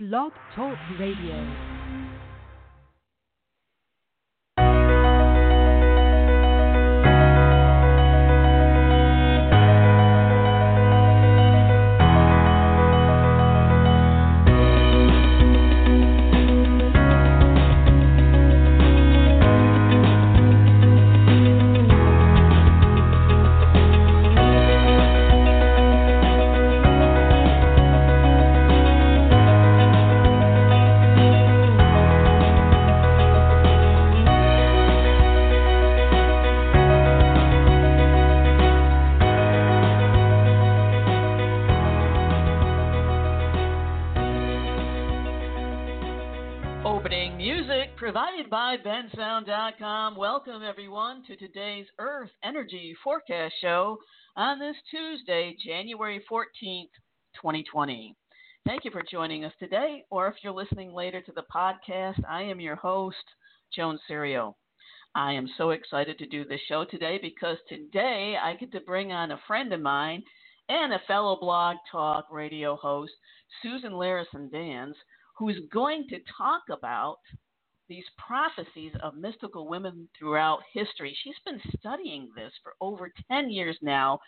Blog Talk Radio. bensound.com. Welcome everyone to today's Earth Energy Forecast Show on this Tuesday, January 14th, 2020. Thank you for joining us today, or if you're listening later to the podcast, I am your host, Joan Cerio. I am so excited to do this show today because today I get to bring on a friend of mine and a fellow blog talk radio host, Susan Larison Danz, who is going to talk about these prophecies of mystical women throughout history. She's been studying this for over 10 years now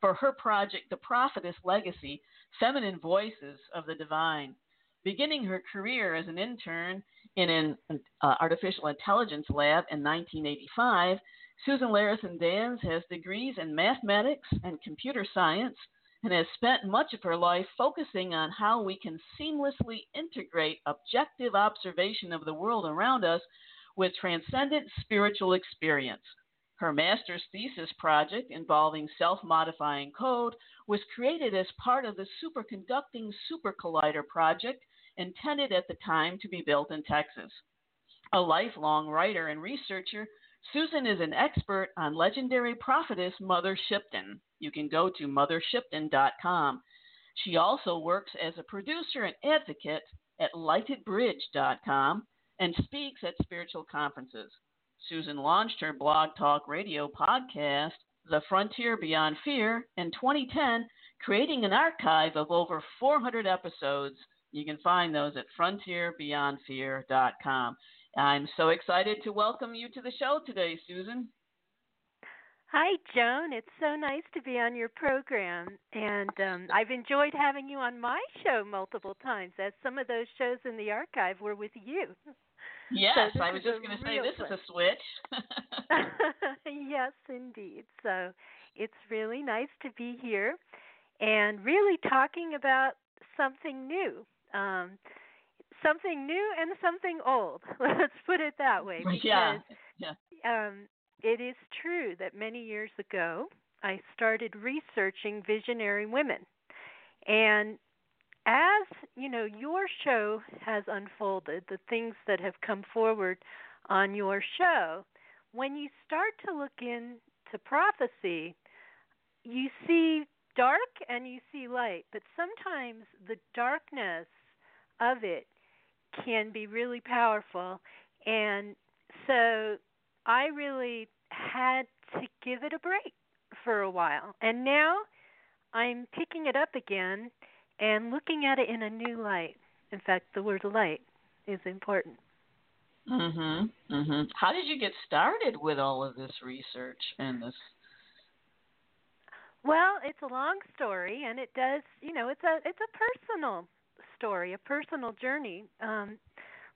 for her project, The Prophetess Legacy Feminine Voices of the Divine. Beginning her career as an intern in an uh, artificial intelligence lab in 1985, Susan Larison Danz has degrees in mathematics and computer science and has spent much of her life focusing on how we can seamlessly integrate objective observation of the world around us with transcendent spiritual experience. Her master's thesis project involving self modifying code was created as part of the Superconducting Super Collider project intended at the time to be built in Texas. A lifelong writer and researcher, Susan is an expert on legendary prophetess Mother Shipton. You can go to mothershipton.com. She also works as a producer and advocate at lightedbridge.com and speaks at spiritual conferences. Susan launched her blog talk radio podcast, The Frontier Beyond Fear, in 2010, creating an archive of over 400 episodes. You can find those at frontierbeyondfear.com. I'm so excited to welcome you to the show today, Susan. Hi, Joan. It's so nice to be on your program. And um, I've enjoyed having you on my show multiple times, as some of those shows in the archive were with you. Yes, so I was just going to say this is a switch. yes, indeed. So it's really nice to be here and really talking about something new. Um, something new and something old. Let's put it that way. Because, yeah. yeah. Um, it is true that many years ago I started researching visionary women. And as, you know, your show has unfolded, the things that have come forward on your show, when you start to look into prophecy, you see dark and you see light, but sometimes the darkness of it can be really powerful. And so I really had to give it a break for a while. And now I'm picking it up again and looking at it in a new light. In fact, the word light is important. Mhm. Mhm. How did you get started with all of this research and this Well, it's a long story and it does, you know, it's a it's a personal story, a personal journey. Um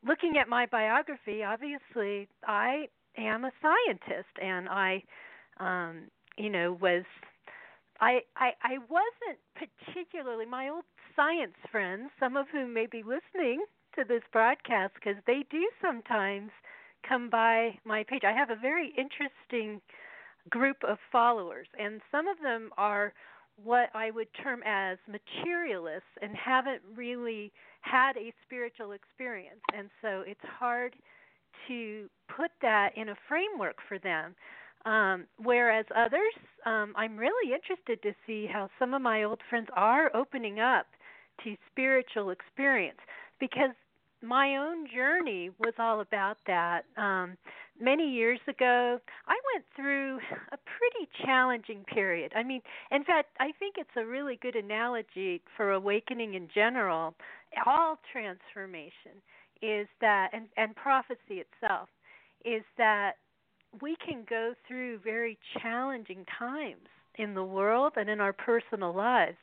looking at my biography, obviously I am a scientist and I um you know was I I I wasn't particularly my old science friends, some of whom may be listening to this broadcast because they do sometimes come by my page. I have a very interesting group of followers and some of them are what I would term as materialists and haven't really had a spiritual experience. And so it's hard to put that in a framework for them. Um, whereas others, um, I'm really interested to see how some of my old friends are opening up to spiritual experience because my own journey was all about that. Um, many years ago, I went through a pretty challenging period. I mean, in fact, I think it's a really good analogy for awakening in general. All transformation is that, and, and prophecy itself, is that we can go through very challenging times in the world and in our personal lives.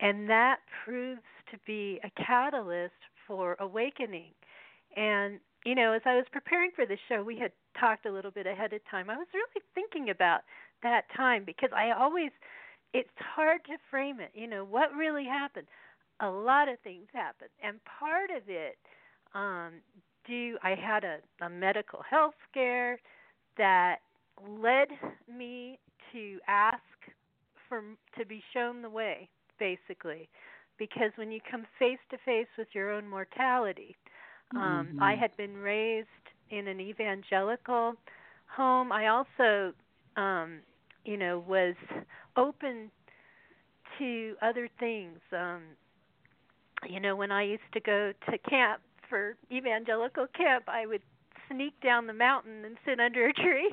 And that proves to be a catalyst for awakening. And, you know, as I was preparing for this show, we had talked a little bit ahead of time. I was really thinking about that time because I always, it's hard to frame it. You know, what really happened? A lot of things happened. And part of it, um, do I had a, a medical health scare that led me to ask for to be shown the way basically. Because when you come face to face with your own mortality um mm-hmm. i had been raised in an evangelical home. I also um you know was open to other things. Um you know when i used to go to camp for evangelical camp i would sneak down the mountain and sit under a tree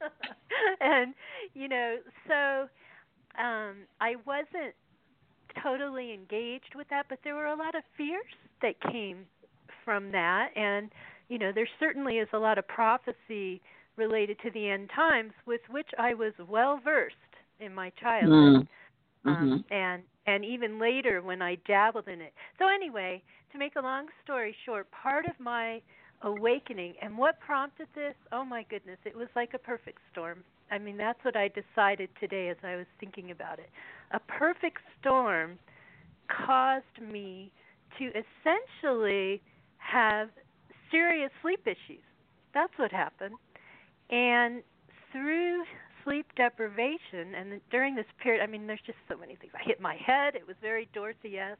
and you know so um i wasn't totally engaged with that, but there were a lot of fears that came from that, and you know there certainly is a lot of prophecy related to the end times with which I was well versed in my childhood, mm-hmm. um, and and even later when I dabbled in it. So anyway, to make a long story short, part of my awakening and what prompted this, oh my goodness, it was like a perfect storm. I mean, that's what I decided today as I was thinking about it a perfect storm caused me to essentially have serious sleep issues. That's what happened. And through sleep deprivation, and during this period, I mean, there's just so many things. I hit my head. It was very Dorothy-esque.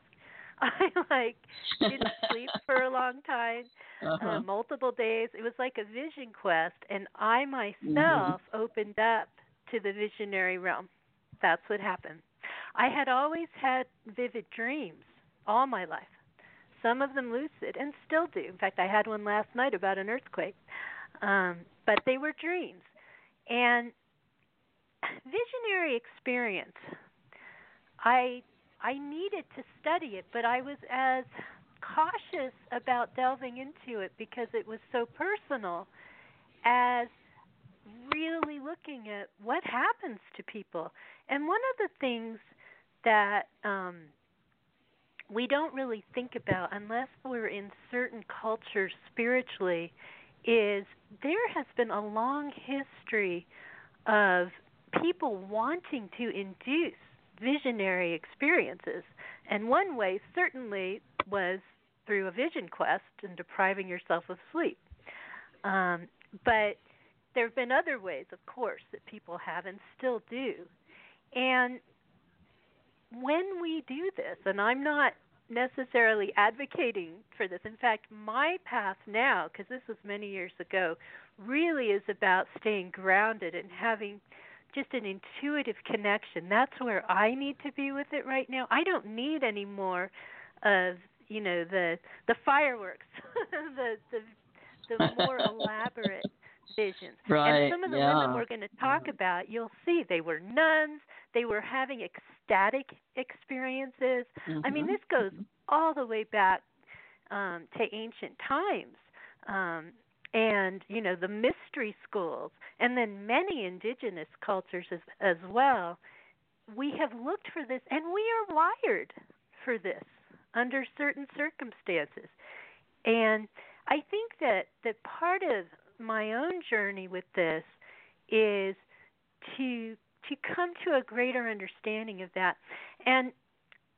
I like didn't sleep for a long time, uh-huh. uh, multiple days. It was like a vision quest, and I myself mm-hmm. opened up to the visionary realm. That's what happened. I had always had vivid dreams all my life. Some of them lucid and still do. In fact, I had one last night about an earthquake. Um, but they were dreams. And visionary experience. I I needed to study it, but I was as cautious about delving into it because it was so personal as really looking at what happens to people. And one of the things that um, we don't really think about unless we're in certain cultures spiritually is there has been a long history of people wanting to induce visionary experiences. And one way certainly was through a vision quest and depriving yourself of sleep. Um, but there have been other ways, of course, that people have and still do. And when we do this, and I'm not necessarily advocating for this. In fact, my path now, because this was many years ago, really is about staying grounded and having just an intuitive connection. That's where I need to be with it right now. I don't need any more of you know the the fireworks, the the the more elaborate visions. Right. And some of the yeah. women we're going to talk about, you'll see they were nuns. They were having ecstatic experiences. Mm-hmm. I mean, this goes all the way back um, to ancient times. Um, and you know the mystery schools, and then many indigenous cultures as, as well. We have looked for this, and we are wired for this under certain circumstances. And I think that that part of my own journey with this is to to come to a greater understanding of that. And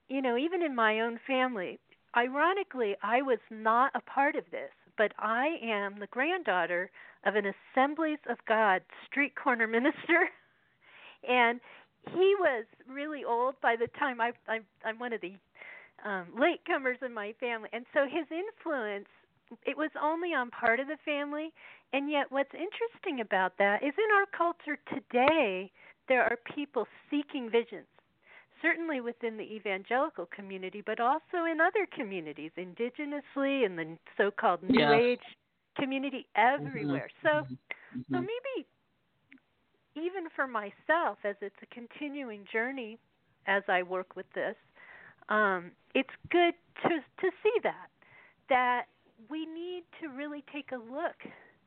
you know, even in my own family, ironically, I was not a part of this, but I am the granddaughter of an Assemblies of God street corner minister. and he was really old by the time I I I'm one of the um latecomers in my family. And so his influence it was only on part of the family. And yet what's interesting about that is in our culture today there are people seeking visions certainly within the evangelical community but also in other communities indigenously in the so-called new yes. age community everywhere mm-hmm. so so maybe even for myself, as it's a continuing journey as I work with this, um, it's good to to see that that we need to really take a look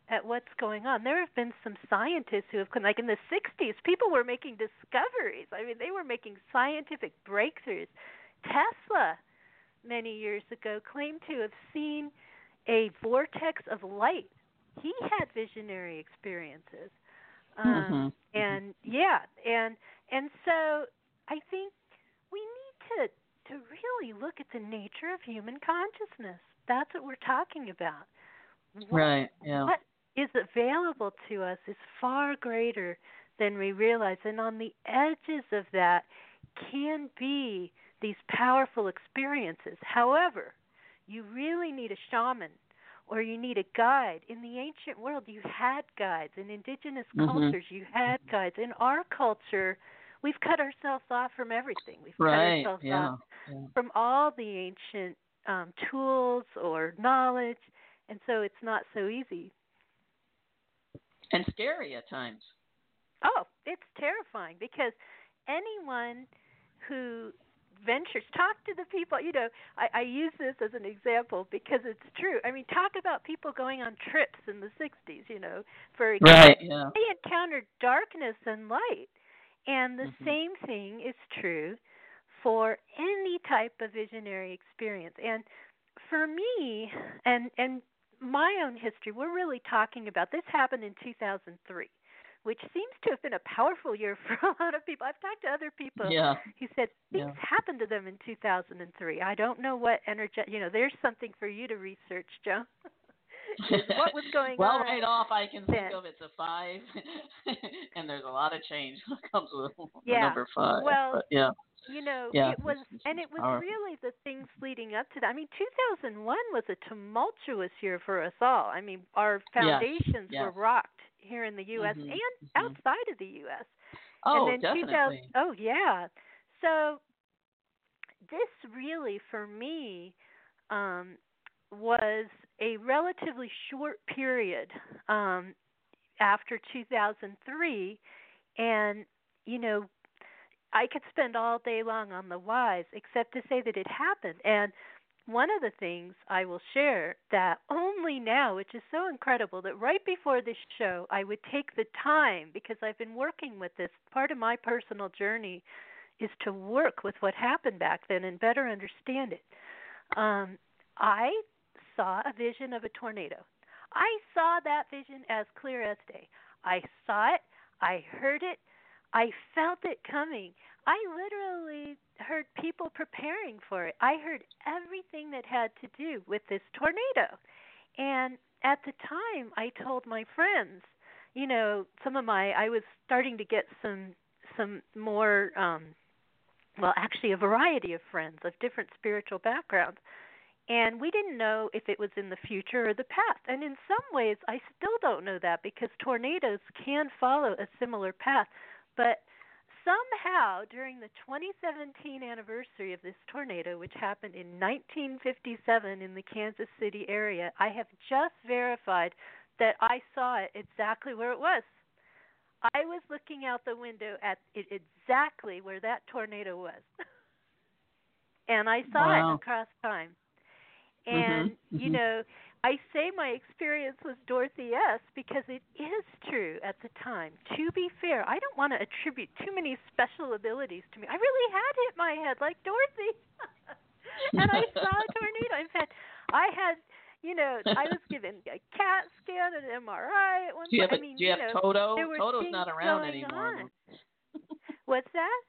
at what's going on. There have been some scientists who have come, like in the 60s, people were making discoveries. I mean, they were making scientific breakthroughs. Tesla, many years ago, claimed to have seen a vortex of light. He had visionary experiences. Um, mm-hmm. And yeah, and and so I think we need to to really look at the nature of human consciousness. That's what we're talking about. What, right. Yeah. What is available to us is far greater than we realize, and on the edges of that can be these powerful experiences. However, you really need a shaman or you need a guide. In the ancient world, you had guides. In indigenous mm-hmm. cultures, you had guides. In our culture, we've cut ourselves off from everything. We've right. cut ourselves yeah. off yeah. from all the ancient um, tools or knowledge, and so it's not so easy. And scary at times. Oh, it's terrifying because anyone who ventures talk to the people you know I, I use this as an example because it's true i mean talk about people going on trips in the sixties you know for example right, yeah. they encountered darkness and light and the mm-hmm. same thing is true for any type of visionary experience and for me and and my own history we're really talking about this happened in 2003 which seems to have been a powerful year for a lot of people. I've talked to other people yeah. who said things yeah. happened to them in 2003. I don't know what energy, you know, there's something for you to research, Joe. what was going well, on? Well, right off, I can think then? of it's a five, and there's a lot of change that comes with yeah. number five. Well, but, yeah. You know, yeah, it was, and it was powerful. really the things leading up to that. I mean, 2001 was a tumultuous year for us all. I mean, our foundations yes. were rocked here in the U.S. Mm-hmm. and mm-hmm. outside of the U.S. Oh, and then definitely. 2000, oh yeah. So this really, for me, um, was a relatively short period um, after 2003, and you know, I could spend all day long on the whys, except to say that it happened. And one of the things I will share that only now, which is so incredible, that right before this show, I would take the time because I've been working with this. Part of my personal journey is to work with what happened back then and better understand it. Um, I saw a vision of a tornado. I saw that vision as clear as day. I saw it, I heard it, I felt it coming. I literally heard people preparing for it. I heard everything that had to do with this tornado. And at the time, I told my friends, you know, some of my I was starting to get some some more um well, actually a variety of friends of different spiritual backgrounds. And we didn't know if it was in the future or the past. And in some ways, I still don't know that because tornadoes can follow a similar path. But somehow during the 2017 anniversary of this tornado, which happened in 1957 in the Kansas City area, I have just verified that I saw it exactly where it was. I was looking out the window at it exactly where that tornado was. and I saw wow. it across time. Mm-hmm, And, mm-hmm, you know, I say my experience was Dorothy-esque because it is true at the time. To be fair, I don't want to attribute too many special abilities to me. I really had hit my head like Dorothy. and I saw a tornado. In fact, I had, you know, I was given a CAT scan, an MRI at one do you point. have, I mean, do you have know, Toto? Toto's not around anymore. on. What's that?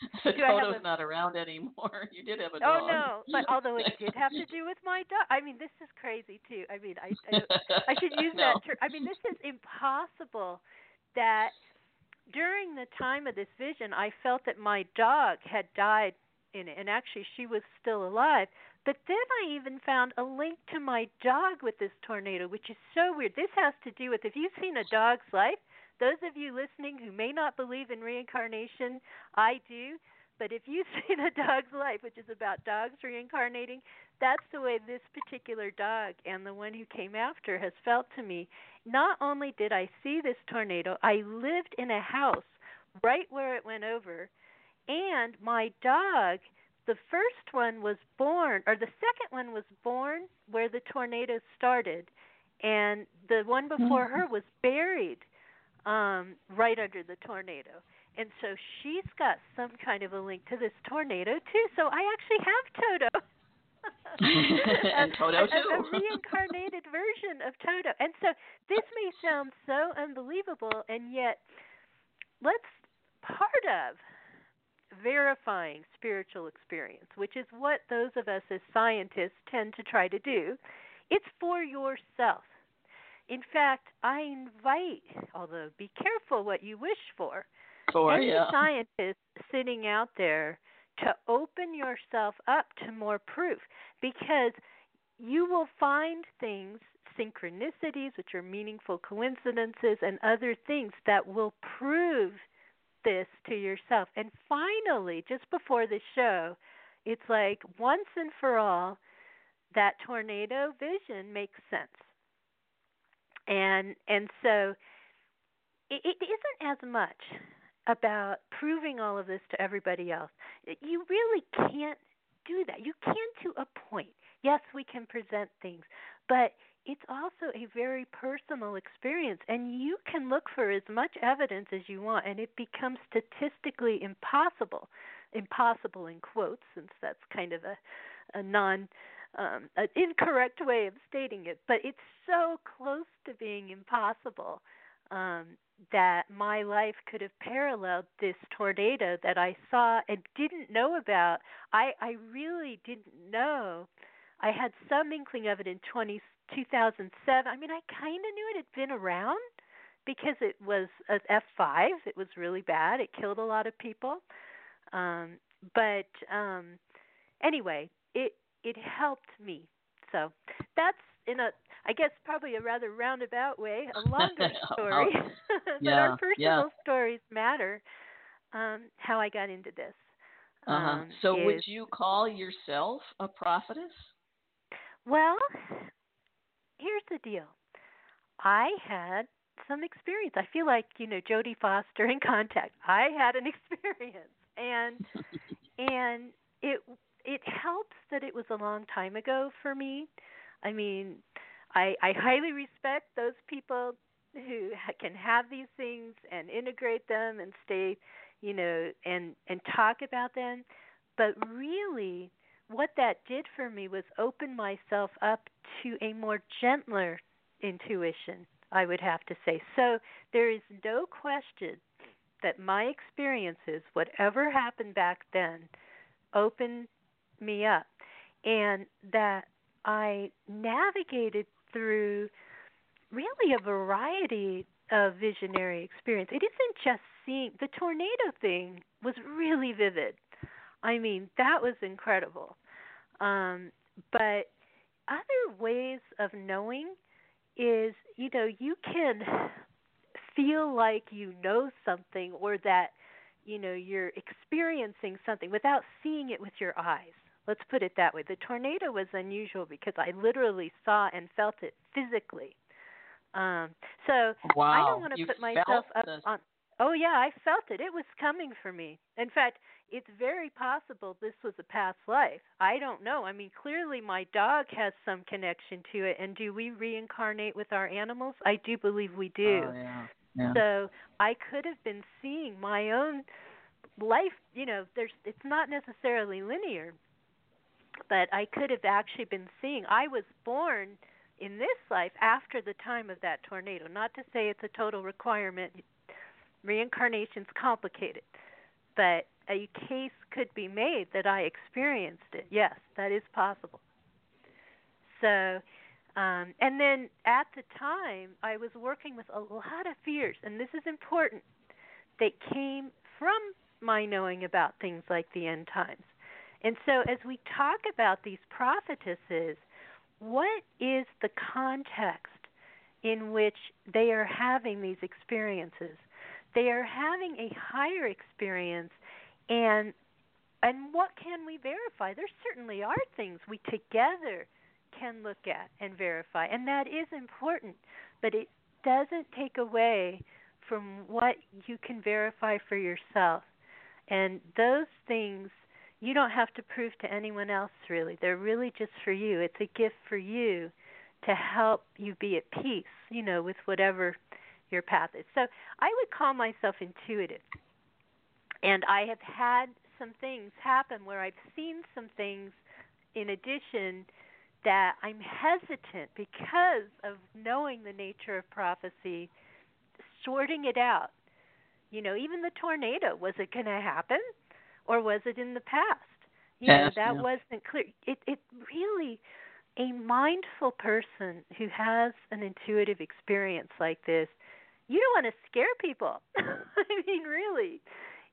So Do I have Toto's a- not around anymore. You did have a oh, dog. Oh no! But although it did have to do with my dog, I mean, this is crazy too. I mean, I I, I should use No. that term. I mean, this is impossible. That during the time of this vision, I felt that my dog had died in it, and actually she was still alive. But then I even found a link to my dog with this tornado, which is so weird. This has to do with if you've seen a dog's life, those of you listening who may not believe in reincarnation, I do. But if you've seen a dog's life, which is about dogs reincarnating, that's the way this particular dog and the one who came after has felt to me. Not only did I see this tornado, I lived in a house right where it went over, and my dog the first one was born, or the second one was born where the tornado started, and the one before mm-hmm. her was buried um, right under the tornado. And so she's got some kind of a link to this tornado too. So I actually have Toto. and Toto a, too. A, a reincarnated version of Toto. And so this may sound so unbelievable, and yet let's part of verifying spiritual experience, which is what those of us as scientists tend to try to do, it's for yourself. In fact, I invite, although be careful what you wish for, for any yeah. scientist sitting out there to open yourself up to more proof because you will find things synchronicities which are meaningful coincidences and other things that will prove this to yourself. And finally, just before the show, it's like once and for all, that tornado vision makes sense. And and so it, it isn't as much about proving all of this to everybody else. You really can't do that. You can to a point. Yes, we can present things, but it's also a very personal experience and you can look for as much evidence as you want and it becomes statistically impossible impossible in quotes since that's kind of a a non um an incorrect way of stating it but it's so close to being impossible um that my life could have paralleled this tornado that I saw and didn't know about I I really didn't know I had some inkling of it in 20 2007. I mean, I kind of knew it had been around because it was a F5. It was really bad. It killed a lot of people. Um, but um, anyway, it it helped me. So that's in a I guess probably a rather roundabout way, a longer story. but yeah, our personal yeah. stories matter. Um, how I got into this. Uh-huh. Um, so is, would you call yourself a prophetess? Well, here's the deal. I had some experience. I feel like, you know, Jodie Foster in contact. I had an experience and and it it helps that it was a long time ago for me. I mean, I I highly respect those people who can have these things and integrate them and stay, you know, and and talk about them. But really, what that did for me was open myself up to a more gentler intuition, I would have to say. So there is no question that my experiences, whatever happened back then, opened me up. And that I navigated through really a variety of visionary experience. It isn't just seeing the tornado thing was really vivid. I mean, that was incredible. Um, but other ways of knowing is, you know, you can feel like you know something or that, you know, you're experiencing something without seeing it with your eyes. Let's put it that way. The tornado was unusual because I literally saw and felt it physically. Um, so wow. I don't want to you put myself up this. on. Oh yeah, I felt it. It was coming for me. In fact, it's very possible this was a past life. I don't know. I mean, clearly my dog has some connection to it. And do we reincarnate with our animals? I do believe we do. Oh, yeah. Yeah. So I could have been seeing my own life. You know, there's it's not necessarily linear, but I could have actually been seeing. I was born in this life after the time of that tornado. Not to say it's a total requirement. Reincarnation's complicated, but a case could be made that I experienced it. Yes, that is possible. So, um, and then at the time, I was working with a lot of fears, and this is important. that came from my knowing about things like the end times. And so, as we talk about these prophetesses, what is the context in which they are having these experiences? They are having a higher experience, and and what can we verify? There certainly are things we together can look at and verify, and that is important. But it doesn't take away from what you can verify for yourself. And those things you don't have to prove to anyone else really. They're really just for you. It's a gift for you to help you be at peace, you know, with whatever your path is. So I would call myself intuitive. And I have had some things happen where I've seen some things in addition that I'm hesitant because of knowing the nature of prophecy, sorting it out. You know, even the tornado, was it going to happen or was it in the past? You know, that yeah. wasn't clear. It it really a mindful person who has an intuitive experience like this, you don't want to scare people. I mean, really.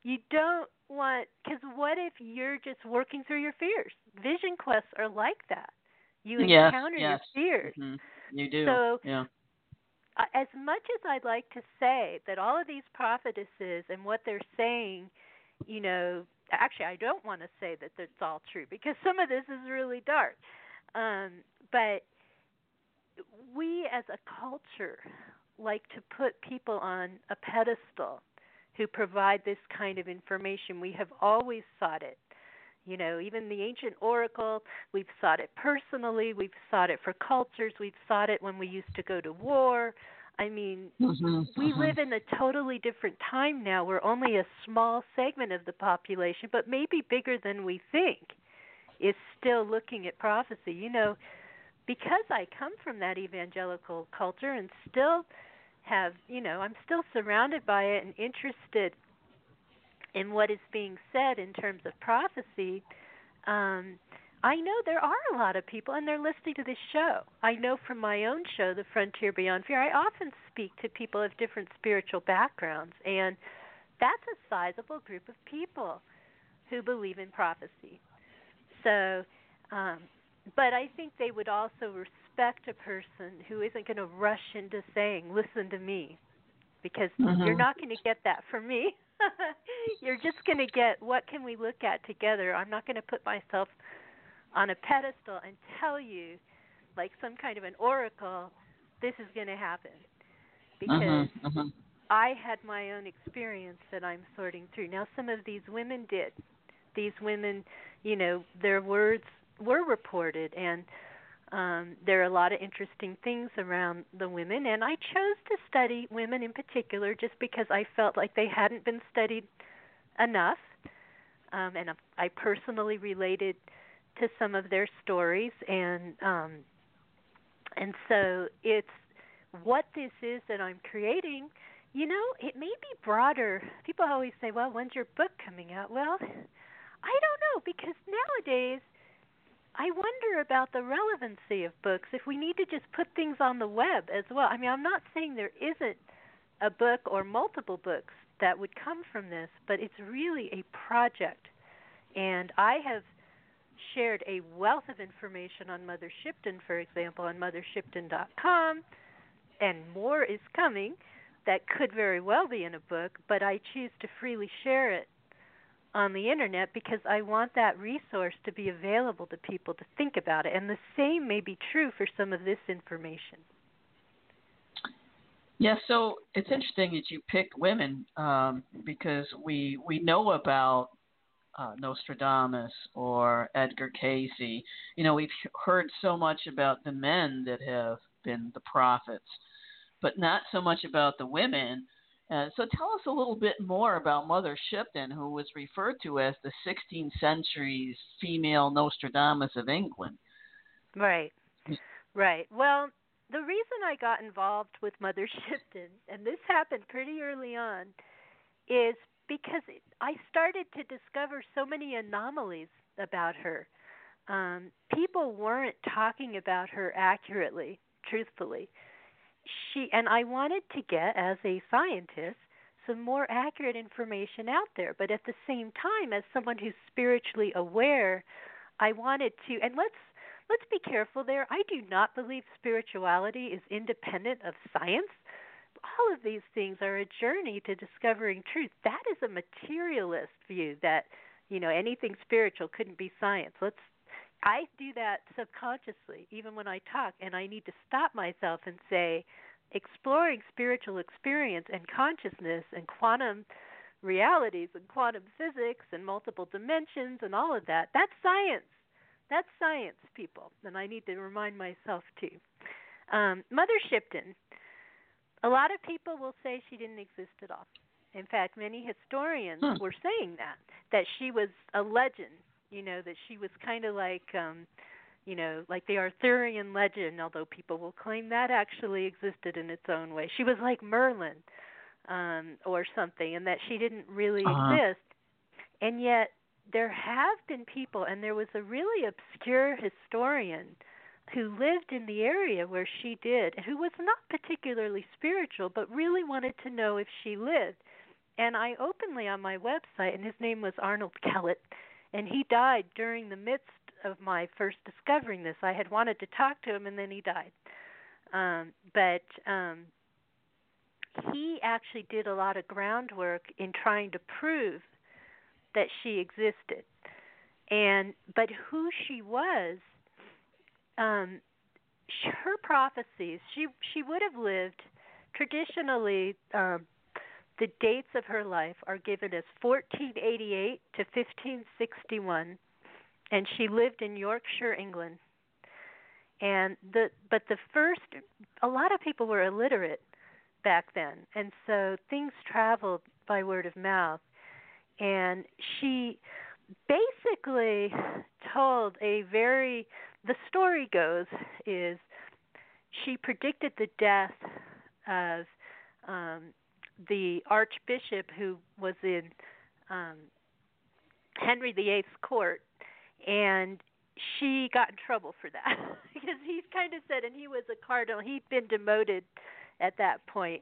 You don't want because what if you're just working through your fears? Vision quests are like that. You encounter yes. your fears. Mhm. You do. So- yeah. As much as I'd like to say that all of these prophetesses and what they're saying, you know, actually I don't want to say that it's all true because some of this is really dark. Um, but we as a culture like to put people on a pedestal who provide this kind of information. We have always sought it. You know, even the ancient oracle, we've sought it personally, we've sought it for cultures, we've sought it when we used to go to war. I mean, Mhm, we mhm. live in a totally different time now where only a small segment of the population, but maybe bigger than we think, is still looking at prophecy. You know, because I come from that evangelical culture and still have, you know, I'm still surrounded by it and interested in what is being said in terms of prophecy. Um, I know there are a lot of people, and they're listening to this show. I know from my own show, The Frontier Beyond Fear, I often speak to people of different spiritual backgrounds, and that's a sizable group of people who believe in prophecy. So, um, but I think they would also respect a person who isn't going to rush into saying, "Listen to me," because you're Mhm. not going to get that from me. you're just going to get what can we look at together. I'm not going to put myself on a pedestal and tell you, like some kind of an oracle, this is going to happen, because Mhm, mhm. I had my own experience that I'm sorting through. Now, some of these women did. These women, you know, their words were reported, and um, there are a lot of interesting things around the women. And I chose to study women in particular just because I felt like they hadn't been studied enough. Um, and I personally related to some of their stories, and um, and so it's what this is that I'm creating you know, it may be broader. People always say, "Well, when's your book coming out?" Well, I don't know because nowadays I wonder about the relevancy of books if we need to just put things on the web as well. I mean, I'm not saying there isn't a book or multiple books that would come from this, but it's really a project. And I have shared a wealth of information on Mother Shipton, for example, on mothershipton.com, and more is coming that could very well be in a book, but I choose to freely share it on the internet because I want that resource to be available to people to think about it. And the same may be true for some of this information. Yeah, so it's interesting that you pick women um, because we we know about uh, Nostradamus or Edgar Cayce. You know, we've heard so much about the men that have been the prophets, but not so much about the women. Uh, so tell us a little bit more about Mother Shipton, who was referred to as the 16th century's female Nostradamus of England. Right. Right. Well, the reason I got involved with Mother Shipton, and this happened pretty early on, is because I started to discover so many anomalies about her. Um, people weren't talking about her accurately, truthfully. She and I wanted to get, as a scientist, some more accurate information out there. But at the same time, as someone who's spiritually aware, I wanted to, and let's let's be careful there. I do not believe spirituality is independent of science. All of these things are a journey to discovering truth. That is a materialist view that, you know, anything spiritual couldn't be science. Let's I do that subconsciously even when I talk and I need to stop myself and say exploring spiritual experience and consciousness and quantum realities and quantum physics and multiple dimensions and all of that. That's science. That's science, people. And I need to remind myself too. Um, Mother Shipton, a lot of people will say she didn't exist at all. In fact, many historians hmm. were saying that that she was a legend. You know, that she was kind of like um you know, like the Arthurian legend, although people will claim that actually existed in its own way. She was like Merlin um or something and that she didn't really uh-huh. exist. And yet there have been people and there was a really obscure historian who lived in the area where she did, who was not particularly spiritual but really wanted to know if she lived. And I openly on my website and his name was Arnold Kellett and he died during the midst of my first discovering this. I had wanted to talk to him, and then he died. Um, but um, he actually did a lot of groundwork in trying to prove that she existed, and but who she was. Um, her prophecies. She she would have lived traditionally. Um, the dates of her life are given as 1488 to 1561 and she lived in Yorkshire, England. And the but the first a lot of people were illiterate back then, and so things traveled by word of mouth. And she basically told a very the story goes is she predicted the death of um, the archbishop who was in um, Henry VIII's court and she got in trouble for that because he kind of said, and he was a cardinal. He'd been demoted at that point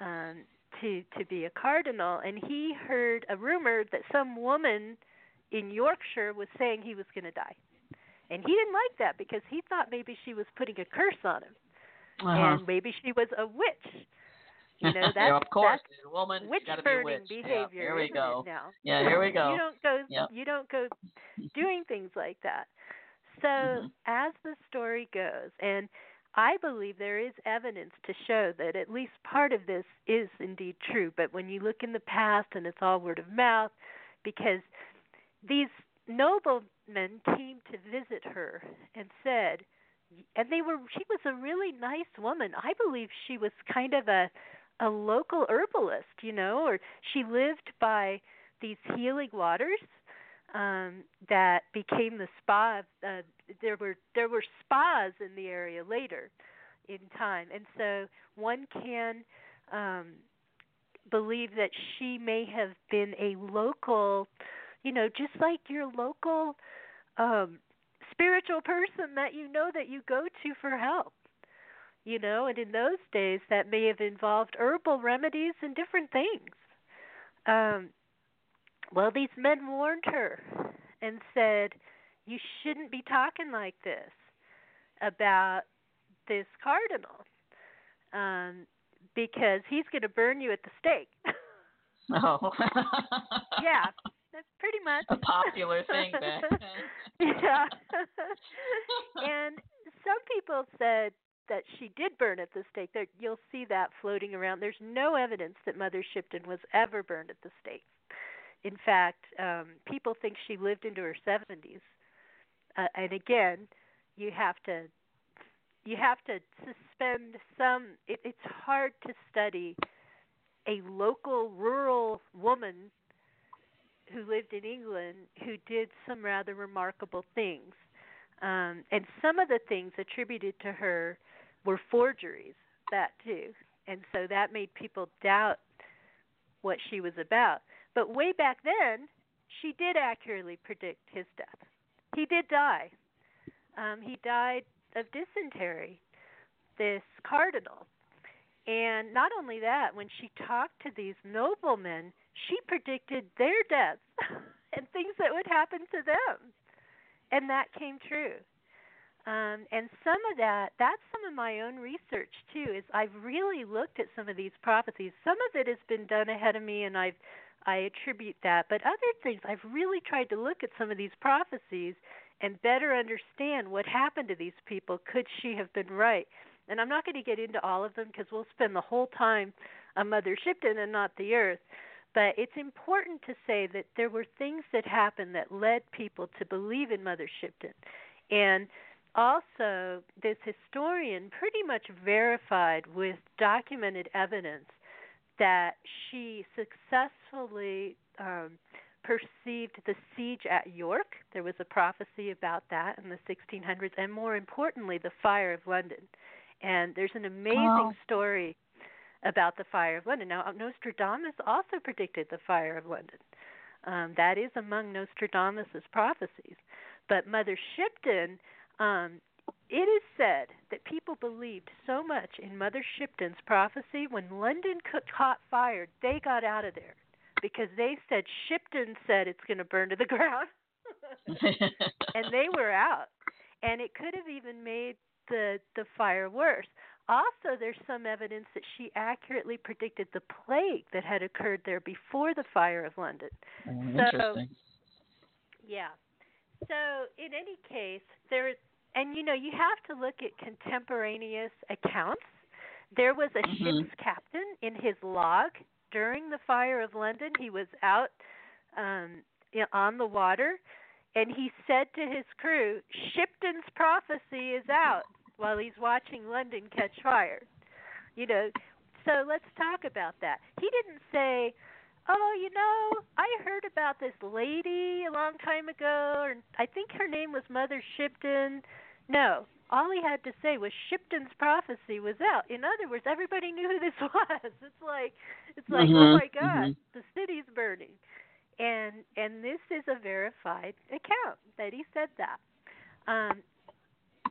um, to to be a cardinal, and he heard a rumor that some woman in Yorkshire was saying he was going to die, and he didn't like that because he thought maybe she was putting a curse on him, uh-huh. and maybe she was a witch. You know, that's, yeah, of course, that's a woman witch burning be witch. behavior. Yeah, here we go. Now, yeah, here we go. You don't go. Yep. You don't go doing things like that. So mm-hmm. as the story goes, and I believe there is evidence to show that at least part of this is indeed true. But when you look in the past, and it's all word of mouth, because these noblemen came to visit her and said, and they were she was a really nice woman. I believe she was kind of a a local herbalist, you know, or she lived by these healing waters um that became the spa uh, there were there were spas in the area later in time and so one can um believe that she may have been a local you know just like your local um spiritual person that you know that you go to for help you know, and in those days that may have involved herbal remedies and different things. Um, well, these men warned her and said, You shouldn't be talking like this about this cardinal um, because he's going to burn you at the stake. Oh. yeah, that's pretty much a popular thing then. yeah. and some people said that she did burn at the stake. There, you'll see that floating around. There's no evidence that Mother Shipton was ever burned at the stake. In fact, um, people think she lived into her 70s. Uh, and again, you have to you have to suspend some. It, it's hard to study a local rural woman who lived in England who did some rather remarkable things. Um, and some of the things attributed to her were forgeries, that too. And so that made people doubt what she was about. But way back then, she did accurately predict his death. He did die. Um, he died of dysentery, this cardinal. And not only that, when she talked to these noblemen, she predicted their deaths and things that would happen to them. And that came true. Um, and some of that, that's some of my own research too. Is I've really looked at some of these prophecies. Some of it has been done ahead of me, and I've I attribute that. But other things, I've really tried to look at some of these prophecies and better understand what happened to these people. Could she have been right? And I'm not going to get into all of them because we'll spend the whole time on Mother Shipton and not the Earth. But it's important to say that there were things that happened that led people to believe in Mother Shipton. And also, this historian pretty much verified with documented evidence that she successfully um, perceived the siege at York. There was a prophecy about that in the 1600s, and more importantly, the fire of London. And there's an amazing wow. story about the fire of London. Now, Nostradamus also predicted the fire of London. Um, that is among Nostradamus's prophecies. But Mother Shipton, um, it is said that people believed so much in Mother Shipton's prophecy when London caught fire, they got out of there because they said Shipton said it's going to burn to the ground, and they were out. And it could have even made the the fire worse. Also, there's some evidence that she accurately predicted the plague that had occurred there before the fire of London. Oh, interesting. So, yeah. So, in any case, there and you know, you have to look at contemporaneous accounts. There was a mm-hmm. ship's captain in his log during the fire of London. He was out um on the water and he said to his crew, Shipton's prophecy is out while he's watching London catch fire. You know, so let's talk about that. He didn't say, "Oh, you know, I heard about this lady a long time ago, or I think her name was Mother Shipton." No, all he had to say was Shipton's prophecy was out. In other words, everybody knew who this was. It's like it's like, oh mm-hmm, oh my God, mm-hmm. the city's burning, and and this is a verified account that he said that. Um,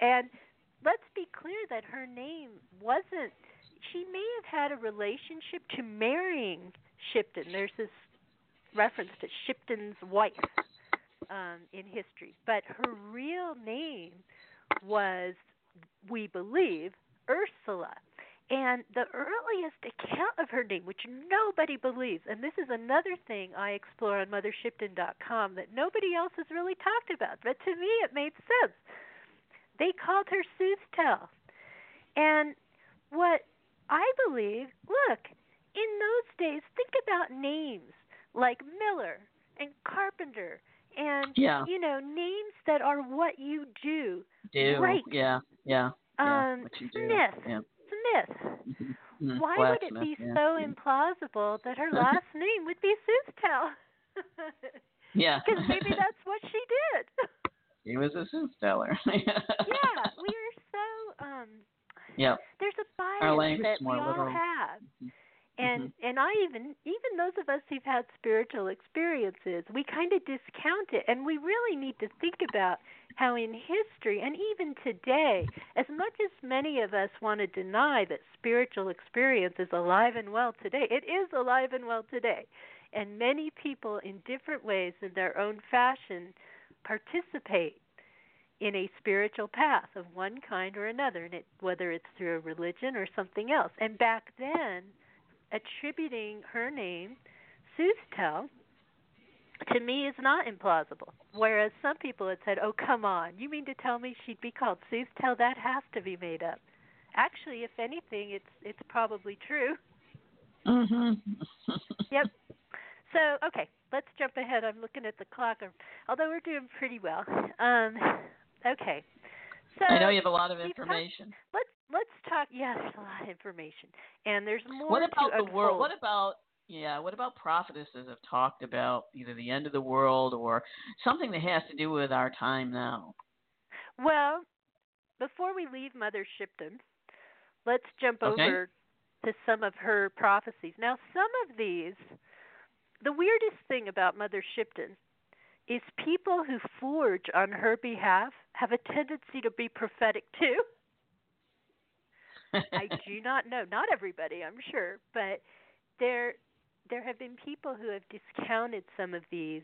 and let's be clear that her name wasn't. She may have had a relationship to marrying Shipton. There's this reference to Shipton's wife um, in history, but her real name was, we believe, Ursula. And the earliest account of her name, which nobody believes, and this is another thing I explore on MotherShipton.com that nobody else has really talked about, but to me it made sense they called her Soothtel. And what I believe, look, in those days, think about names like Miller and Carpenter and yeah. you know names that are what you do. Do right. yeah, yeah. yeah um, Smith. Yeah. Smith. Mm-hmm. Why Black would it Smith, be yeah. so implausible that her last name would be Soothtel? yeah. Because maybe that's what she did. He was a soothsayer. yeah, we are so um yeah. There's a bias that more we all literal. have. Mm-hmm. And mm-hmm. and I even even those of us who've had spiritual experiences, we kind of discount it and we really need to think about how in history and even today, as much as many of us want to deny that spiritual experience is alive and well today, it is alive and well today. And many people in different ways in their own fashion participate in a spiritual path of one kind or another, and it, whether it's through a religion or something else. And back then, attributing her name, Soothtel, to me is not implausible. Whereas some people had said, "Oh, come on, you mean to tell me she'd be called Soothtel? That has to be made up." Actually, if anything, it's it's probably true. Mhm. yep. So, okay, let's jump ahead. I'm looking at the clock. Although we're doing pretty well. Um, okay. So I know you have a lot of information. Talked, let's let's talk. Yeah, there's a lot of information, and there's more. What about the unfold. world? What about yeah? What about prophetesses have talked about either the end of the world or something that has to do with our time now? Well, before we leave Mother Shipton, let's jump okay. over to some of her prophecies. Now, some of these the weirdest thing about Mother Shipton is people who forge on her behalf have a tendency to be prophetic too. I do not know. Not everybody, I'm sure, but there there have been people who have discounted some of these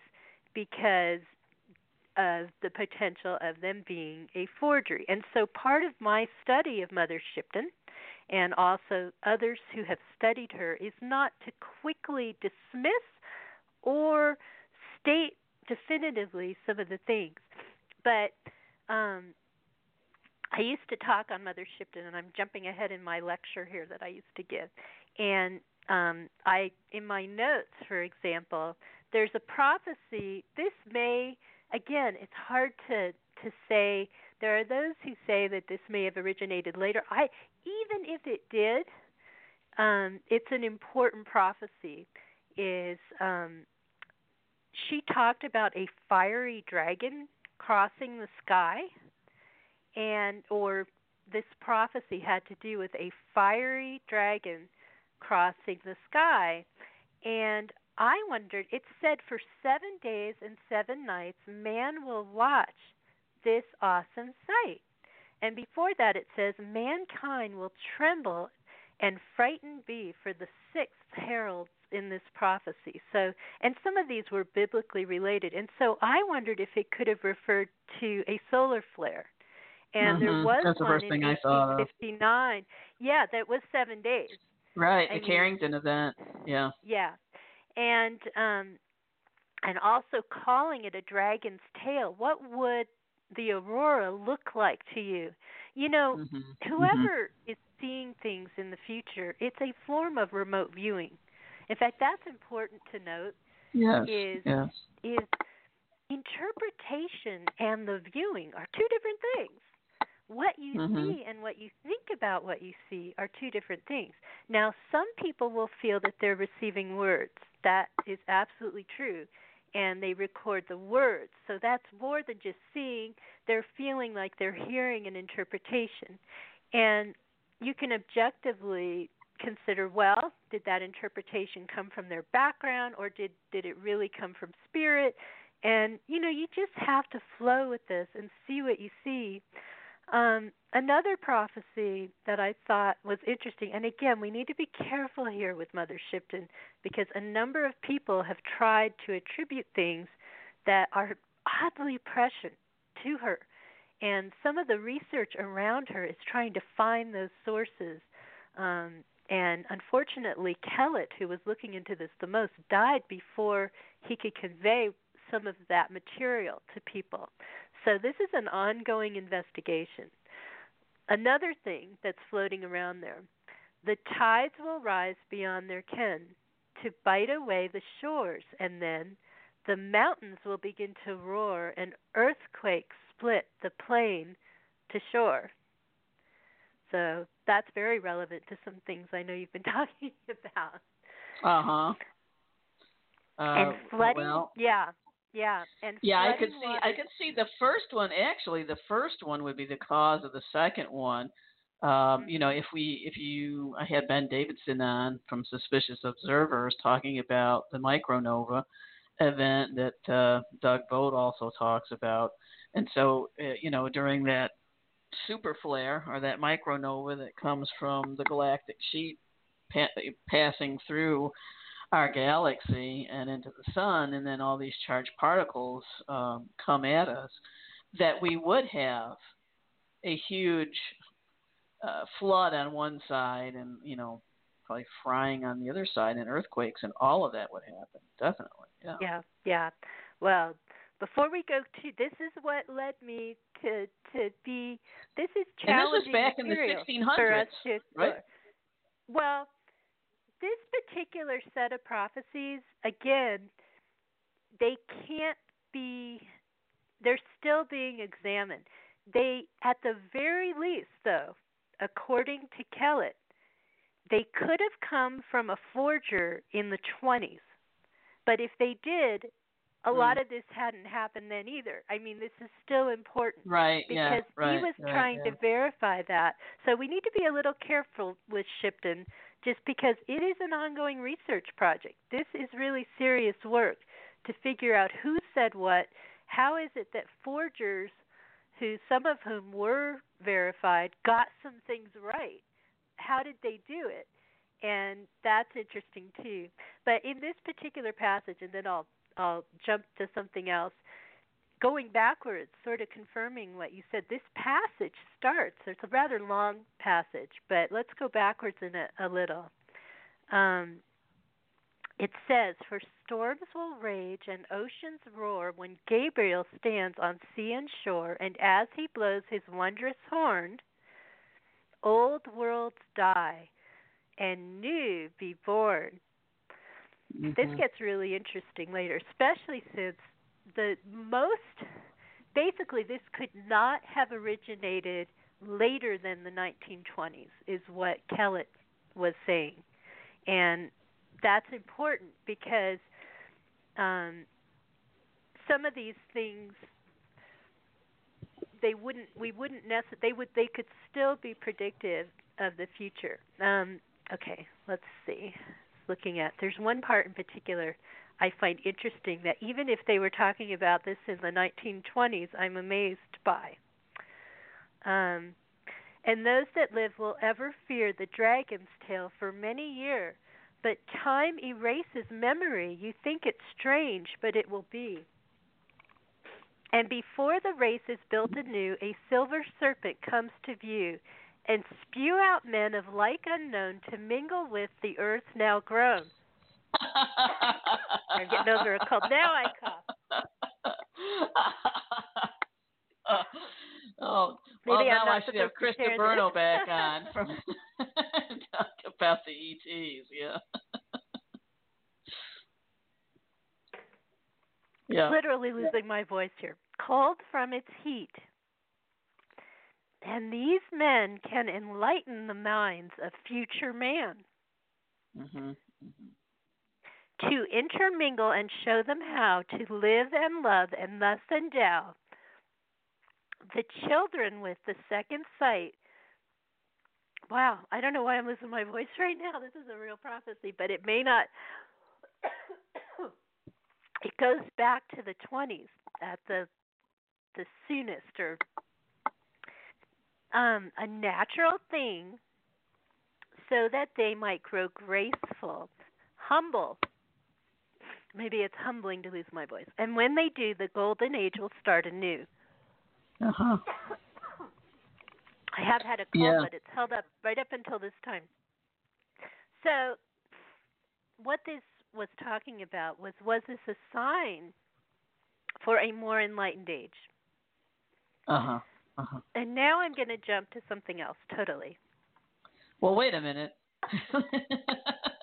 because of the potential of them being a forgery. And so part of my study of Mother Shipton and also others who have studied her is not to quickly dismiss or state definitively some of the things. But um, I used to talk on Mother Shipton, and I'm jumping ahead in my lecture here that I used to give. And um, I, in my notes, for example, there's a prophecy. This may, again, it's hard to to say. There are those who say that this may have originated later. I, even if it did, um, it's an important prophecy. Is um, she talked about a fiery dragon crossing the sky, and or this prophecy had to do with a fiery dragon crossing the sky, and I wondered. It said for seven days and seven nights, man will watch this awesome sight. And before that, it says, mankind will tremble and frightened be for the sixth herald in this prophecy. So, and some of these were biblically related. And so I wondered if it could have referred to a solar flare. And mm-hmm. there was That's the one first in thing I saw, 1859. Yeah, that was seven days. Right, I the mean, Carrington event. Yeah. Yeah. And um and also calling it a dragon's tail. What would the aurora look like to you? You know, Mm-hmm. whoever is seeing things in the future, it's a form of remote viewing. In fact, that's important to note Yes. is yes. is interpretation and the viewing are two different things. What you Mhm. see and what you think about what you see are two different things. Now, some people will feel that they're receiving words. That is absolutely true. And they record the words. So that's more than just seeing. They're feeling like they're hearing an interpretation. And you can objectively consider well, did that interpretation come from their background or did, did it really come from spirit? And, you know, you just have to flow with this and see what you see. Um, another prophecy that I thought was interesting, and again, we need to be careful here with Mother Shipton because a number of people have tried to attribute things that are oddly prescient to her. And some of the research around her is trying to find those sources. Um, and unfortunately, Kellett, who was looking into this the most, died before he could convey some of that material to people. So this is an ongoing investigation. Another thing that's floating around there the tides will rise beyond their ken to bite away the shores, and then the mountains will begin to roar, and earthquakes split the plain to shore. So that's very relevant to some things I know you've been talking about. Uh-huh. Uh and flooding, Well, yeah, yeah, and yeah, I could see. water- I could see the first one. Actually, the first one would be the cause of the second one. Um, you know, if we, if you, I had Ben Davidson on from Suspicious Observers talking about the micronova event that uh, Doug Vogt also talks about, and so uh, you know during that super flare or that micronova that comes from the galactic sheet pa- passing through our galaxy and into the sun, and then all these charged particles um, come at us, that we would have a huge uh, flood on one side and, you know, probably frying on the other side and earthquakes, and all of that would happen. Definitely. Yeah. Yeah, yeah. Well, before we go to this is what led me to to be this is And this was challenging back in the material 1600s, for us to right? Well, this particular set of prophecies, again, they can't be they're still being examined. They at the very least though, according to Kellett, they could have come from a forger in the 20s. But if they did, a Hmm. lot of this hadn't happened then either. I mean, this is still important Right. because yeah. Right. he was right, trying yeah. to verify that. So we need to be a little careful with Shipton just because it is an ongoing research project. This is really serious work to figure out who said what. How is it that forgers, who some of whom were verified, got some things right, how did they do it? And that's interesting too. But in this particular passage, and then I'll I'll jump to something else. Going backwards, sort of confirming what you said. This passage starts. It's a rather long passage, but let's go backwards in it a little. Um, it says, For storms will rage and oceans roar when Gabriel stands on sea and shore, and as he blows his wondrous horn, old worlds die and new be born. Mm-hmm. This gets really interesting later, especially since the most basically this could not have originated later than the 1920s is what Kellett was saying. And that's important because um, some of these things they wouldn't we wouldn't necessarily they would they could still be predictive of the future. Um, okay, let's see. Looking at there's one part in particular I find interesting that even if they were talking about this in the 1920s, I'm amazed by. Um, and those that live will ever fear the dragon's tail for many years but time erases memory. You think it's strange, but it will be. And before the race is built anew, a silver serpent comes to view, and spew out men of like unknown to mingle with the earth now grown. I'm getting over a cold. Now I cough. oh, well, Maybe now I should have Krista Berno back on from talk about the ETs. Yeah. yeah. Literally losing my voice here. Cold from its heat. And these men can enlighten the minds of future man. Mm-hmm. Mm-hmm. To intermingle and show them how to live and love and thus endow the children with the second sight. Wow, I don't know why I'm losing my voice right now. This is a real prophecy, but it may not. it goes back to the 20s at the the soonest, or um, a natural thing, so that they might grow graceful, humble. Maybe it's humbling to lose my voice. And when they do, the golden age will start anew. Uh-huh. I have had a cold, Yeah. but it's held up right up until this time. So, what this was talking about was was this a sign for a more enlightened age? Uh-huh. Uh-huh. And now I'm going to jump to something else totally. Well, wait a minute.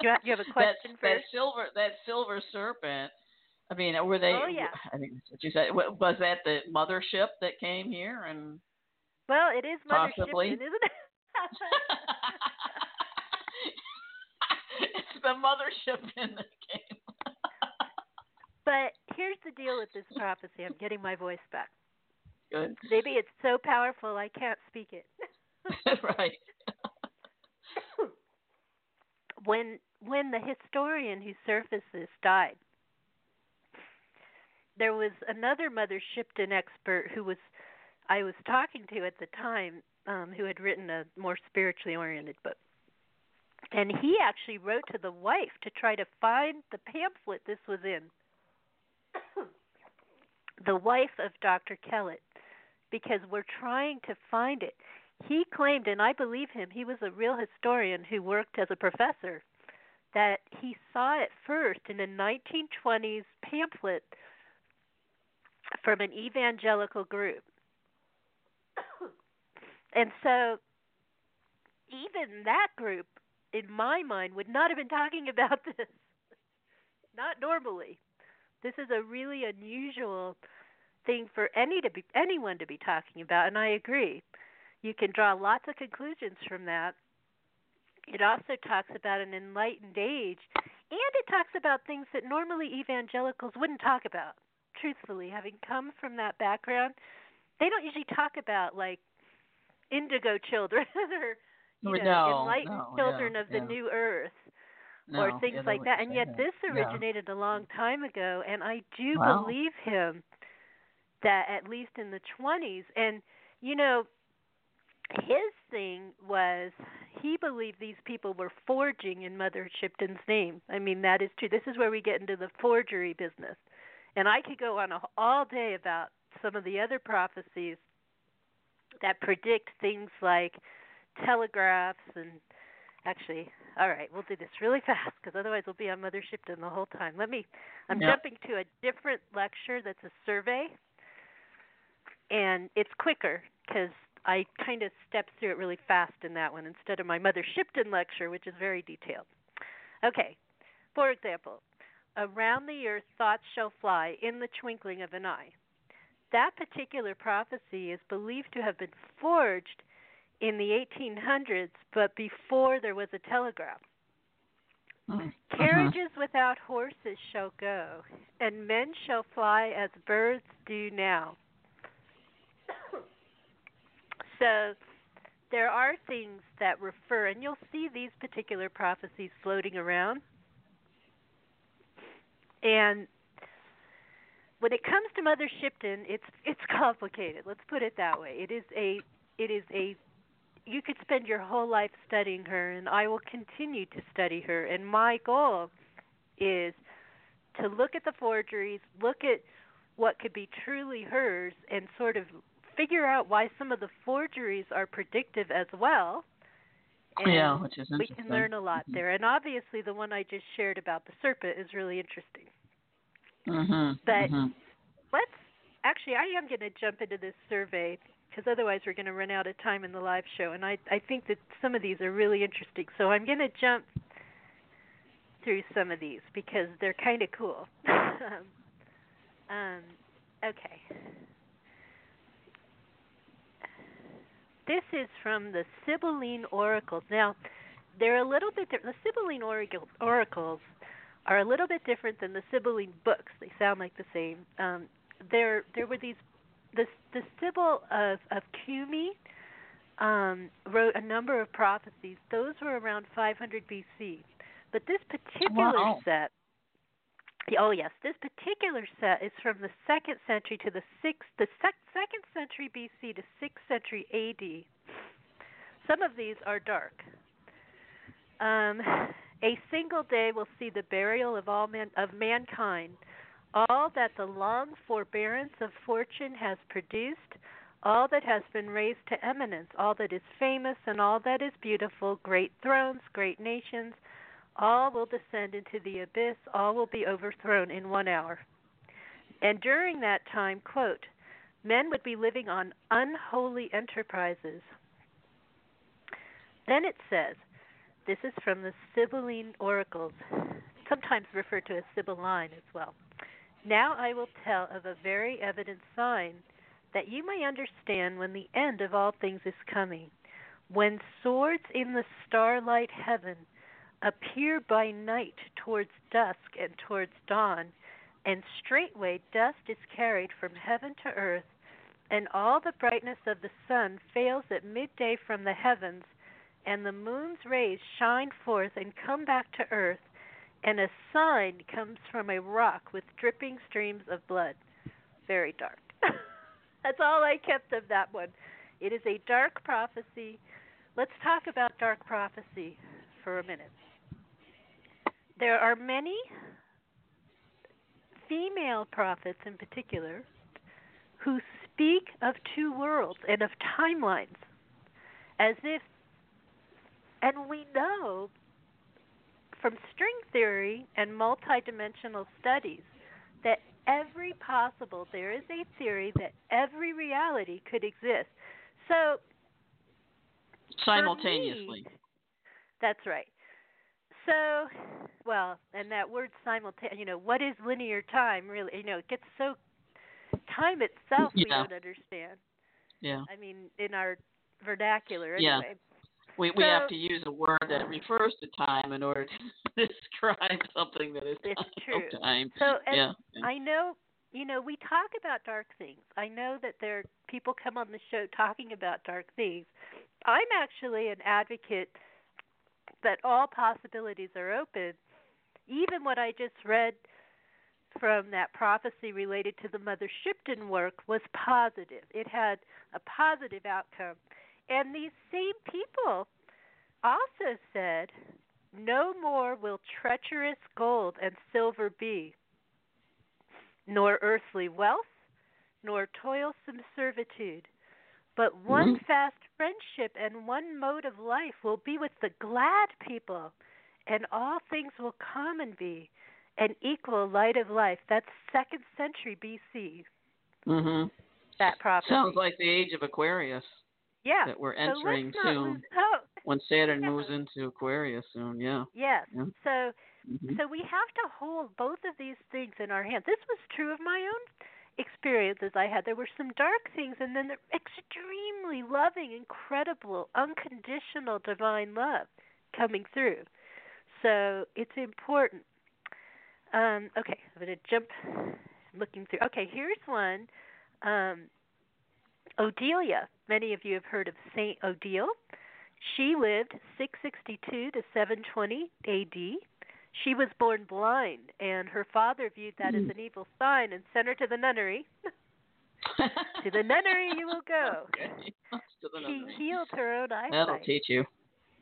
You have, you have a question that, that silver that silver serpent. I mean, were they? Oh, yeah. I think that's what you said. Was that the mothership that came here and? Well, it is Mother Possibly. Isn't it? it's the mothership in the game. but here's the deal with this prophecy. I'm getting my voice back. Good. Maybe it's so powerful I can't speak it. right. when when the historian who surfaced this died, there was another Mother Shipton expert who was I was talking to at the time, um, who had written a more spiritually oriented book. And he actually wrote to the wife to try to find the pamphlet this was in. the wife of Dr. Kellett, because we're trying to find it. He claimed, and I believe him, he was a real historian who worked as a professor, that he saw it first in a 1920s pamphlet from an evangelical group. and so, even that group, in my mind, would not have been talking about this. Not normally. This is a really unusual thing for any to be anyone to be talking about, and I agree. You can draw lots of conclusions from that. It also talks about an enlightened age, and it talks about things that normally evangelicals wouldn't talk about. Truthfully, having come from that background, they don't usually talk about like indigo children or you know, No, enlightened no, children yeah, of the yeah. new earth No, or things yeah, like that. And yet this originated a long time ago, and I do Wow. believe him that at least in the 20s, and you know, his thing was he believed these people were forging in Mother Shipton's name. I mean, that is true. This is where we get into the forgery business. And I could go on a, all day about some of the other prophecies that predict things like telegraphs and actually all right we'll do this really fast because otherwise we'll be on mother shipton the whole time let me i'm yep. jumping to a different lecture that's a survey and it's quicker because I kind of stepped through it really fast in that one instead of my Mother Shipton lecture, which is very detailed. Okay, for example, around the earth thoughts shall fly in the twinkling of an eye. That particular prophecy is believed to have been forged in the 1800s, but before there was a telegraph. Mm-hmm. Carriages without horses shall go, and men shall fly as birds do now. So there are things that refer, and you'll see these particular prophecies floating around. And when it comes to Mother Shipton, it's it's complicated. Let's put it that way. It is a it is a you could spend your whole life studying her, and I will continue to study her. And my goal is to look at the forgeries, look at what could be truly hers, and sort of figure out why some of the forgeries are predictive as well. And yeah, which is we can learn a lot mm-hmm. there. And obviously, the one I just shared about the serpent is really interesting. Mm-hmm. But mm-hmm. let's actually, I am going to jump into this survey because otherwise we're going to run out of time in the live show. And I I think that some of these are really interesting. So I'm going to jump through some of these because they're kind of cool. um, okay. This is from the Sibylline Oracles. Now, they're a little bit different. The Sibylline Oracles are a little bit different than the Sibylline books. They sound like the same. Um, there, there were these. The the Sibyl of of Cumae um, wrote a number of prophecies. Those were around 500 BC. But this particular wow. set Oh yes, this particular set is from the second century to the sixth, the sec- second century BC to sixth century AD. Some of these are dark. Um, a single day will see the burial of all man, of mankind, all that the long forbearance of fortune has produced, all that has been raised to eminence, all that is famous and all that is beautiful, great thrones, great nations all will descend into the abyss, all will be overthrown in one hour. And during that time, quote, men would be living on unholy enterprises. Then it says, this is from the Sibylline Oracles, sometimes referred to as Sibylline as well. Now I will tell of a very evident sign that you may understand when the end of all things is coming. When swords in the starlight heaven appear by night towards dusk and towards dawn, and straightway dust is carried from heaven to earth, and all the brightness of the sun fails at midday from the heavens, and the moon's rays shine forth and come back to earth, and a sign comes from a rock with dripping streams of blood. Very dark. That's all I kept of that one. It is a dark prophecy. Let's talk about dark prophecy for a minute there are many female prophets in particular who speak of two worlds and of timelines as if and we know from string theory and multidimensional studies that every possible there is a theory that every reality could exist. So simultaneously me, that's right so well, and that word simultaneous, you know, what is linear time really? You know, it gets so time itself yeah. we don't understand. Yeah. I mean, in our vernacular yeah. anyway. We we so, have to use a word that refers to time in order to describe something that is it's true. time. So and yeah. I know you know, we talk about dark things. I know that there are people come on the show talking about dark things. I'm actually an advocate that all possibilities are open. Even what I just read from that prophecy related to the Mother Shipton work was positive. It had a positive outcome. and these same people also said, No more will treacherous gold and silver be, nor earthly wealth, nor toilsome servitude, but one Mhm. fast friendship and one mode of life will be with the glad people, and all things will come and be an equal light of life. That's second century BC. Mhm. That prophecy. Sounds like the age of Aquarius yeah. that we're entering not soon. When Saturn Yeah. moves into Aquarius soon, yeah. Yes. Yeah. So Mhm. so we have to hold both of these things in our hands. This was true of my own experiences I had. There were some dark things and then the extremely loving, incredible, unconditional divine love coming through. So it's important. Um, okay, I'm going to jump looking through. Okay, here's one. Um, Odelia. Many of you have heard of Saint Odile. She lived 662 to 720 AD. She was born blind, and her father viewed that as an evil sign and sent her to the nunnery. to the nunnery you will go. Okay. She healed her own That'll teach you.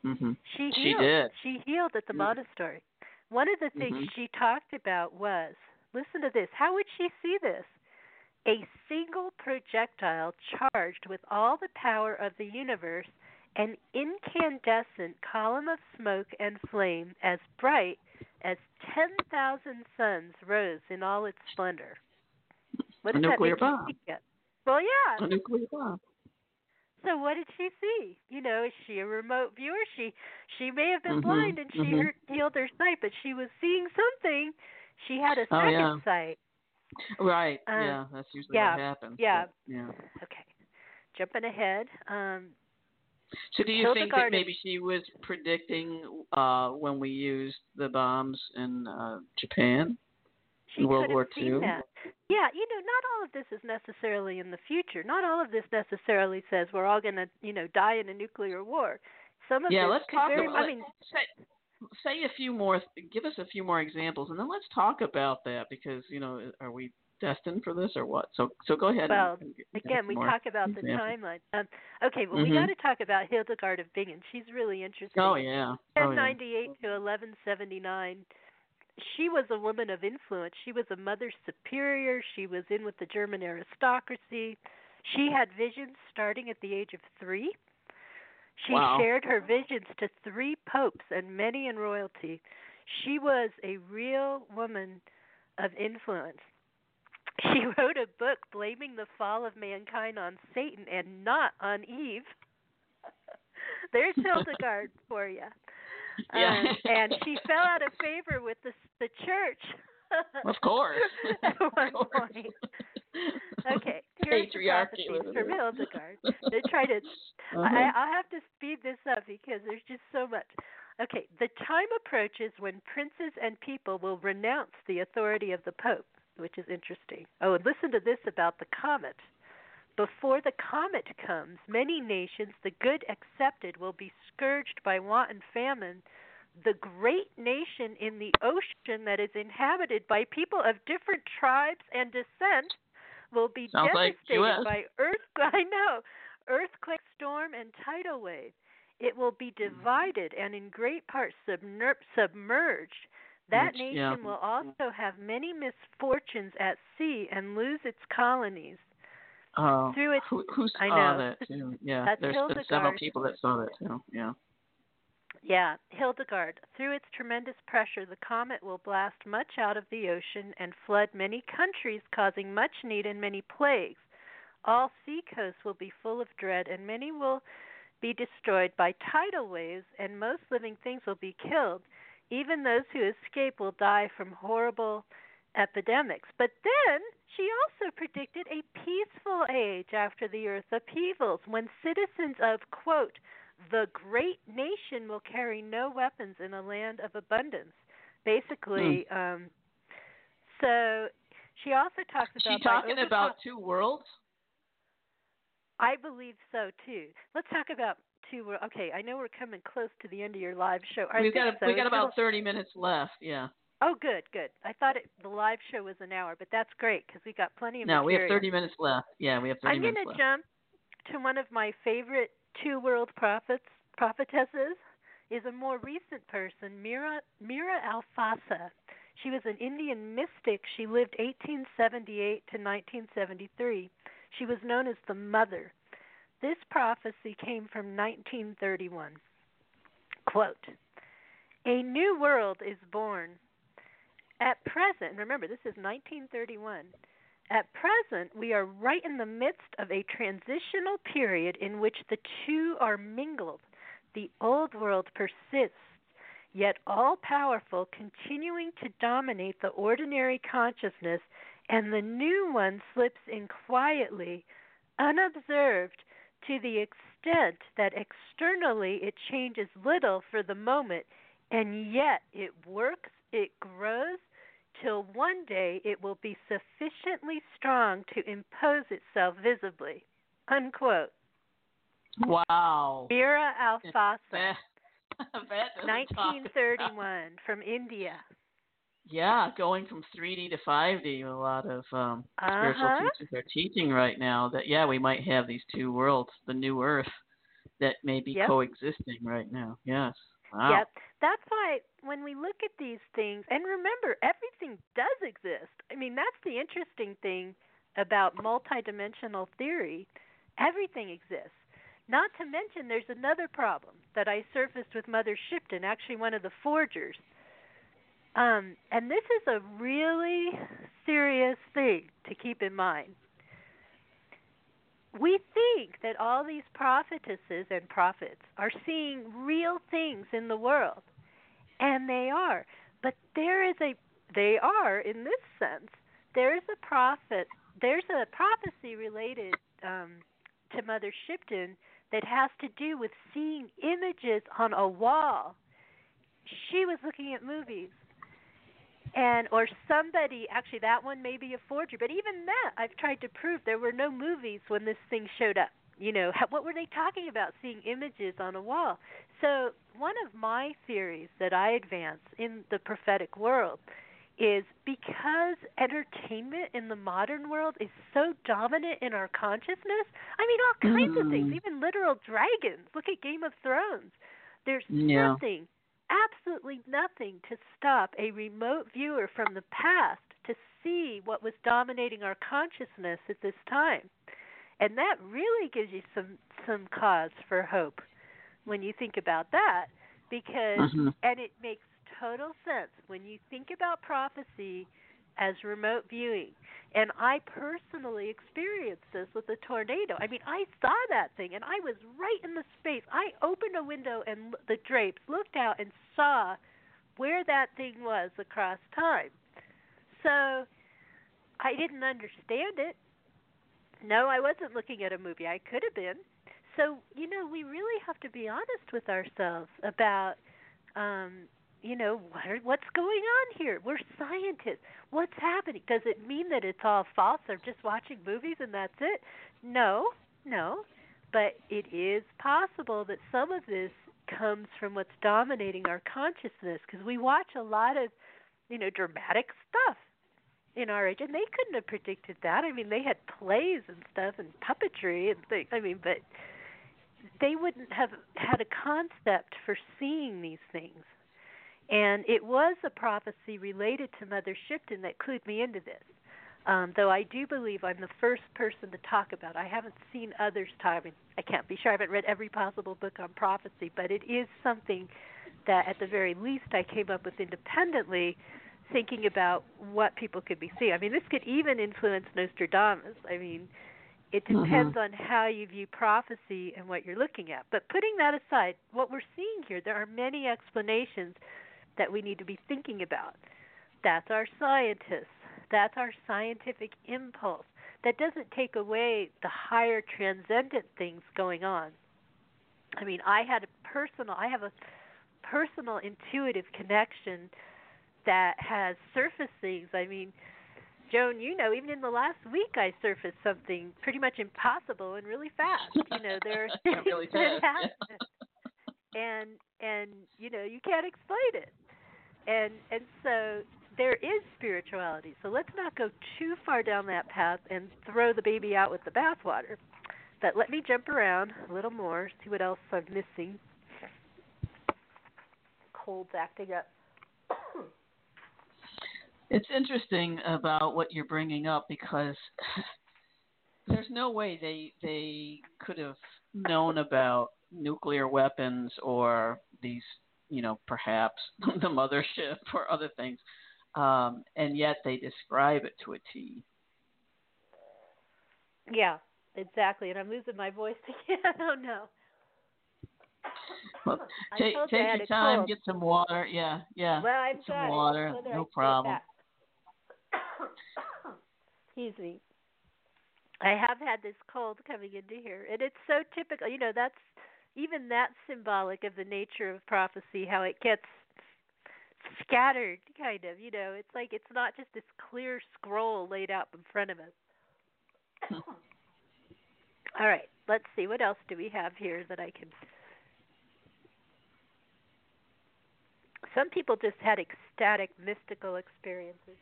Mhm. She She healed. did. She healed at the Mhm. monastery. One of the things Mhm. she talked about was listen to this. How would she see this? A single projectile charged with all the power of the universe, an incandescent column of smoke and flame as bright as 10,000 suns rose in all its splendor. What A does that nuclear you bomb. Well, yeah. A nuclear bomb. So what did she see? You know, is she a remote viewer? She she may have been Mhm, blind and she mhm. hurt, healed her sight, but she was seeing something. She had a second Oh, yeah. sight. Right. Um, yeah, that's usually yeah, what happens. yeah. but, yeah. Okay. Jumping ahead. Um So do you think that maybe she was predicting uh when we used the bombs in uh Japan? she In World War II? that. Yeah, you know, not all of this is necessarily in the future. Not all of this necessarily says we're all going to, you know, die in a nuclear war. Some of yeah, this let's talk very about I mean, say, say a few more give us a few more examples and then let's talk about that because, you know, are we destined for this or what? So so go ahead Well, and, and Again, we talk about the timeline. Um, okay, well, we Mhm. got to talk about Hildegard of Bingen. She's really interesting. Oh yeah. Oh, yeah. 1098 to 1179. She was a woman of influence. She was a mother superior. She was in with the German aristocracy. She had visions starting at the age of three. She Wow. shared her visions to three popes and many in royalty. She was a real woman of influence. She wrote a book blaming the fall of mankind on Satan and not on Eve. There's Hildegard for you. Yeah. Um, and she fell out of favor with the the church. Of course. At one course. point. Okay, here's the Patriarchy. prophecies from Hildegard. They try to. Uh-huh. I, I'll have to speed this up because there's just so much. Okay, the time approaches when princes and people will renounce the authority of the Pope, which is interesting. Oh, and listen to this about the comet. Before the comet comes, many nations, the good accepted, will be scourged by want and famine. The great nation in the ocean that is inhabited by people of different tribes and descent will be Sounds devastated US. by earth I know, earthquake, storm, and tidal wave. It will be divided and in great part submer- submerged. That Which- nation yeah. will also have many misfortunes at sea and lose its colonies. Oh, Through its- who, who I saw know. that too? Yeah, there's been several people that saw that too. Yeah. Yeah, Hildegard. Through its tremendous pressure, the comet will blast much out of the ocean and flood many countries, causing much need and many plagues. All sea coasts will be full of dread, and many will be destroyed by tidal waves, and most living things will be killed. Even those who escape will die from horrible epidemics. But then she also predicted a peaceful age after the earth upheavals when citizens of, quote, the great nation will carry no weapons in a land of abundance. Basically, um, so she also talks about. She talking about two worlds? I believe so too. Let's talk about wor- Okay, I know we're coming close to the end of your live show. I We've got so. we got about thirty minutes left. Yeah. Oh, good, good. I thought it, the live show was an hour, but that's great because we got plenty of No, we have thirty minutes left. Yeah, we have 30 I'm minutes going to jump to one of my favorite two world prophets prophetesses is a more recent person, Mira Mira Alfasa. She was an Indian mystic. She lived 1878 to 1973. She was known as the Mother. This prophecy came from 1931. Quote A new world is born. At present, remember this is 1931. At present, we are right in the midst of a transitional period in which the two are mingled. The old world persists, yet all powerful, continuing to dominate the ordinary consciousness, and the new one slips in quietly, unobserved, to the extent that externally it changes little for the moment, and yet it works, it grows, till one day it will be sufficiently strong to impose itself visibly. Unquote. Wow. Mira Alfasa, That, that doesn't talk 1931, from India. Yeah, going from 3D to 5D, a lot of um, spiritual Uh-huh. teachers are teaching right now that yeah, we might have these two worlds, the new Earth, that may be Yep. coexisting right now. Yes. Wow. Yep. That's why when we look at these things, and remember, everything does exist. I mean, that's the interesting thing about multidimensional theory. Everything exists. Not to mention, there's another problem that I surfaced with Mother Shipton, actually one of the forgers. Um, and this is a really serious thing to keep in mind. We think that all these prophetesses and prophets are seeing real things in the world, and they are. But there is a they are in this sense. There is a prophet. There's a prophecy related um, to Mother Shipton that has to do with seeing images on a wall. She was looking at movies and or somebody actually that one may be a forgery but even that i've tried to prove there were no movies when this thing showed up. You know how, what were they talking about? Seeing images on a wall. So one of my theories that i advance in the prophetic world is because entertainment in the modern world is so dominant in our consciousness i mean all kinds of things Mm. even literal dragons. Look at game of thrones. There's Yeah. nothing absolutely nothing to stop a remote viewer from the past to see what was dominating our consciousness at this time. And that really gives you some some cause for hope when you think about that because Mhm. and it makes total sense when you think about prophecy as remote viewing. And I personally experienced this with a tornado. I mean, I saw that thing and I was right in the space. I opened a window and the drapes, looked out and saw where that thing was across time. So I didn't understand it. No, I wasn't looking at a movie. I could have been. So, you know, we really have to be honest with ourselves about um you know what are, what's going on here? We're scientists. What's happening? Does it mean that it's all false? Or just watching movies and that's it? No no. But it is possible that some of this comes from what's dominating our consciousness because we watch a lot of you know dramatic stuff in our age and they couldn't have predicted that. I mean they had plays and stuff and puppetry and things i mean but they wouldn't have had a concept for seeing these things and it was a prophecy related to Mother Shipton that clued me into this. Um, though I do believe I'm the first person to talk about. it. I haven't seen others talk. I mean, I can't be sure. I haven't read every possible book on prophecy, but it is something that, at the very least, I came up with independently, thinking about what people could be seeing. I mean, this could even influence Nostradamus. I mean, it depends on how you view prophecy and what you're looking at. But putting that aside, what we're seeing here, there are many explanations that we need to be thinking about. That's our scientists. That's our scientific impulse. That doesn't take away the higher transcendent things going on. I mean, I had a personal, I have a personal intuitive connection that has surfaced things. I mean, Joan, you know, even in the last week, I surfaced something pretty much impossible and really fast. You know, there are things Really that fast, happen, and and you know, you can't explain it, and and so there is spirituality. So let's not go too far down that path and throw the baby out with the bathwater. But let me jump around a little more, see what else I'm missing. Cold's acting up. It's interesting about what you're bringing up because there's no way they they could have known about nuclear weapons or these, you know, perhaps the mothership or other things, um, and yet they describe it to a T. Yeah, exactly. And I'm losing my voice again. oh no. Well, take take your time, get some water. Yeah, yeah. Well, I've get some got water. No problem. Excuse me. I have had this cold coming into here, and it's so typical. You know, that's even that's symbolic of the nature of prophecy, how it gets scattered, kind of. You know, it's like it's not just this clear scroll laid out in front of us. All right, let's see. What else do we have here that I can. Some people just had ecstatic, mystical experiences.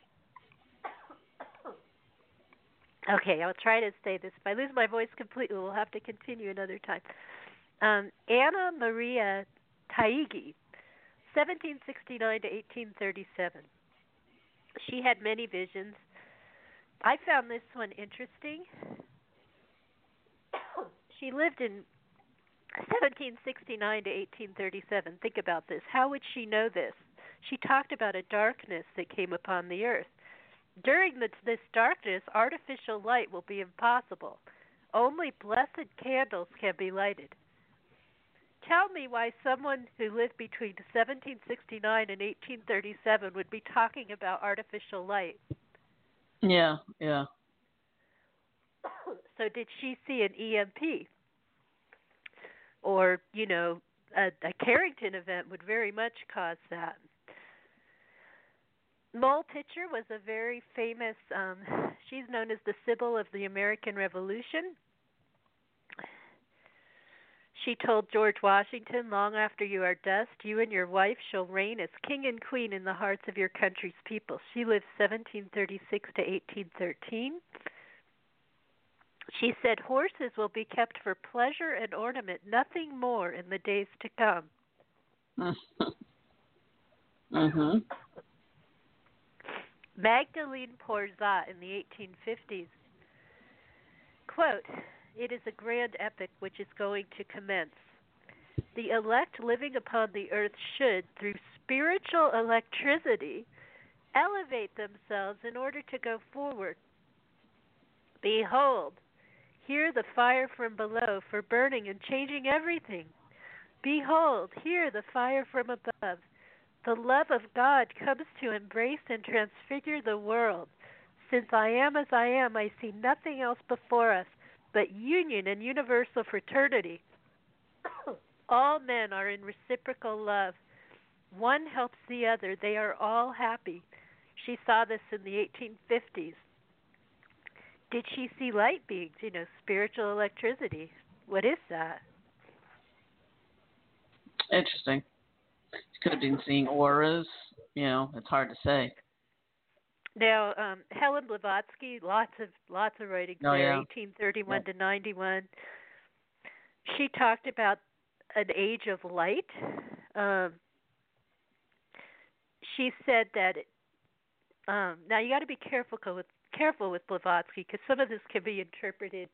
Okay, I'll try to say this. If I lose my voice completely, we'll have to continue another time. Um, Anna Maria Taigi, 1769 to 1837. She had many visions. I found this one interesting. she lived in 1769 to 1837. Think about this. How would she know this? She talked about a darkness that came upon the earth. During this, this darkness, artificial light will be impossible. Only blessed candles can be lighted. Tell me why someone who lived between 1769 and 1837 would be talking about artificial light. Yeah, yeah. so, did she see an EMP? Or, you know, a, a Carrington event would very much cause that. Moll Pitcher was a very famous, um, she's known as the Sibyl of the American Revolution. She told George Washington, Long after you are dust, you and your wife shall reign as king and queen in the hearts of your country's people. She lived 1736 to 1813. She said, Horses will be kept for pleasure and ornament, nothing more in the days to come. mhm. Magdalene Porzat in the 1850s. Quote, It is a grand epic which is going to commence. The elect living upon the earth should, through spiritual electricity, elevate themselves in order to go forward. Behold, hear the fire from below for burning and changing everything. Behold, hear the fire from above the love of God comes to embrace and transfigure the world. Since I am as I am, I see nothing else before us but union and universal fraternity. all men are in reciprocal love. One helps the other. They are all happy. She saw this in the 1850s. Did she see light beings, you know, spiritual electricity? What is that? Interesting could have been seeing auras. You know, it's hard to say. Now, um, Helen Blavatsky, lots of lots of writings oh, there, yeah. 1831 yeah. to 91. She talked about an age of light. Um, she said that. Um, now you got to be careful with careful with Blavatsky because some of this can be interpreted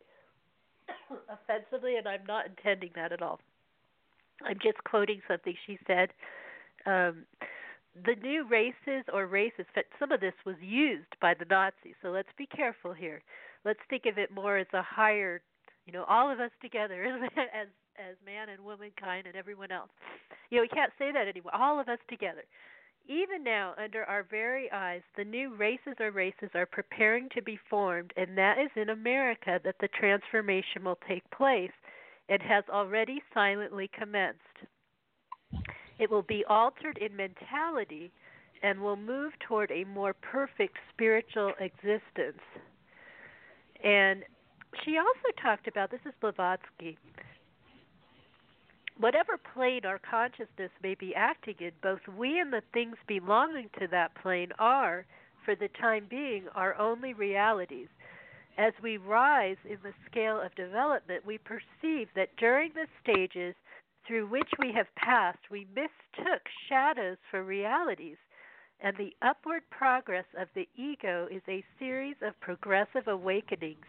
offensively, and I'm not intending that at all. I'm just quoting something she said um, the new races or races, some of this was used by the Nazis. So let's be careful here. Let's think of it more as a higher, you know, all of us together as as man and womankind and everyone else. You know, we can't say that anymore. All of us together. Even now, under our very eyes, the new races or races are preparing to be formed, and that is in America that the transformation will take place. It has already silently commenced. It will be altered in mentality and will move toward a more perfect spiritual existence. And she also talked about this is Blavatsky. Whatever plane our consciousness may be acting in, both we and the things belonging to that plane are, for the time being, our only realities. As we rise in the scale of development, we perceive that during the stages through which we have passed, we mistook shadows for realities, and the upward progress of the ego is a series of progressive awakenings,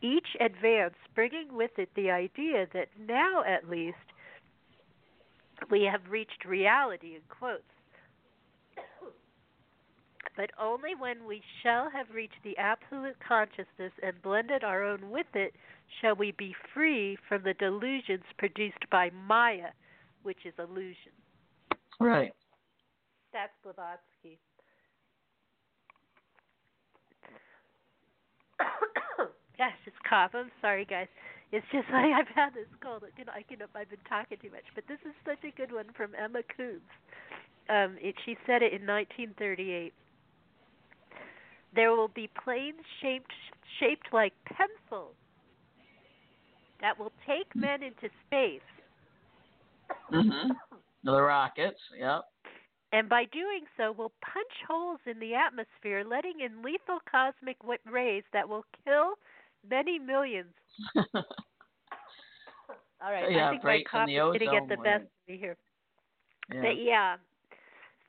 each advance bringing with it the idea that now at least we have reached reality in quotes. But only when we shall have reached the absolute consciousness and blended our own with it shall we be free from the delusions produced by Maya, which is illusion. Right. That's Blavatsky. Gosh, this cough. I'm sorry, guys. It's just like I've had this cold. You know, I can I've been talking too much, but this is such a good one from Emma Coombs. Um, it, she said it in 1938. There will be planes shaped shaped like pencils that will take men into space. Mhm. The rockets. Yep. And by doing so, will punch holes in the atmosphere, letting in lethal cosmic rays that will kill many millions. All right, yeah, I think my going to get the best of me here. Yeah. But yeah,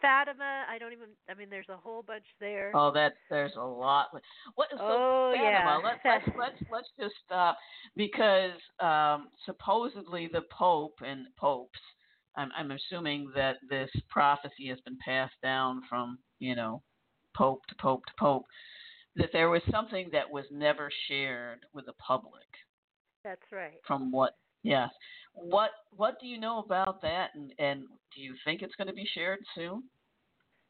Fatima. I don't even. I mean, there's a whole bunch there. Oh, that there's a lot. What? So oh Fatima, yeah. Let's let's let's let's just stop because um, supposedly the Pope and popes. I'm I'm assuming that this prophecy has been passed down from you know Pope to Pope to Pope. That there was something that was never shared with the public. That's right. From what Yes. What What do you know about that, and and do you think it's going to be shared soon?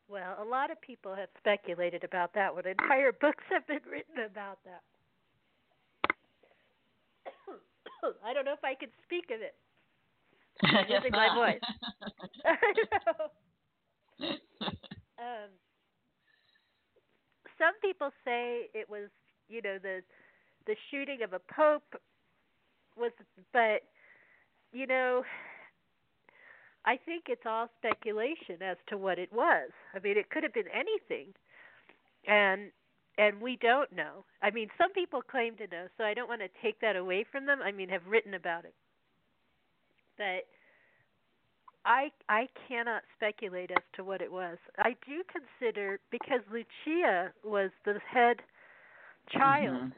Well, a lot of people have speculated about that. When entire books have been written about that. I don't know if I can speak of it. I guess losing not. my voice. I know. Um, some people say it was, you know, the the shooting of a pope was but you know I think it's all speculation as to what it was. I mean, it could have been anything. And and we don't know. I mean, some people claim to know, so I don't want to take that away from them. I mean, have written about it. But I I cannot speculate as to what it was. I do consider because Lucia was the head child Mhm.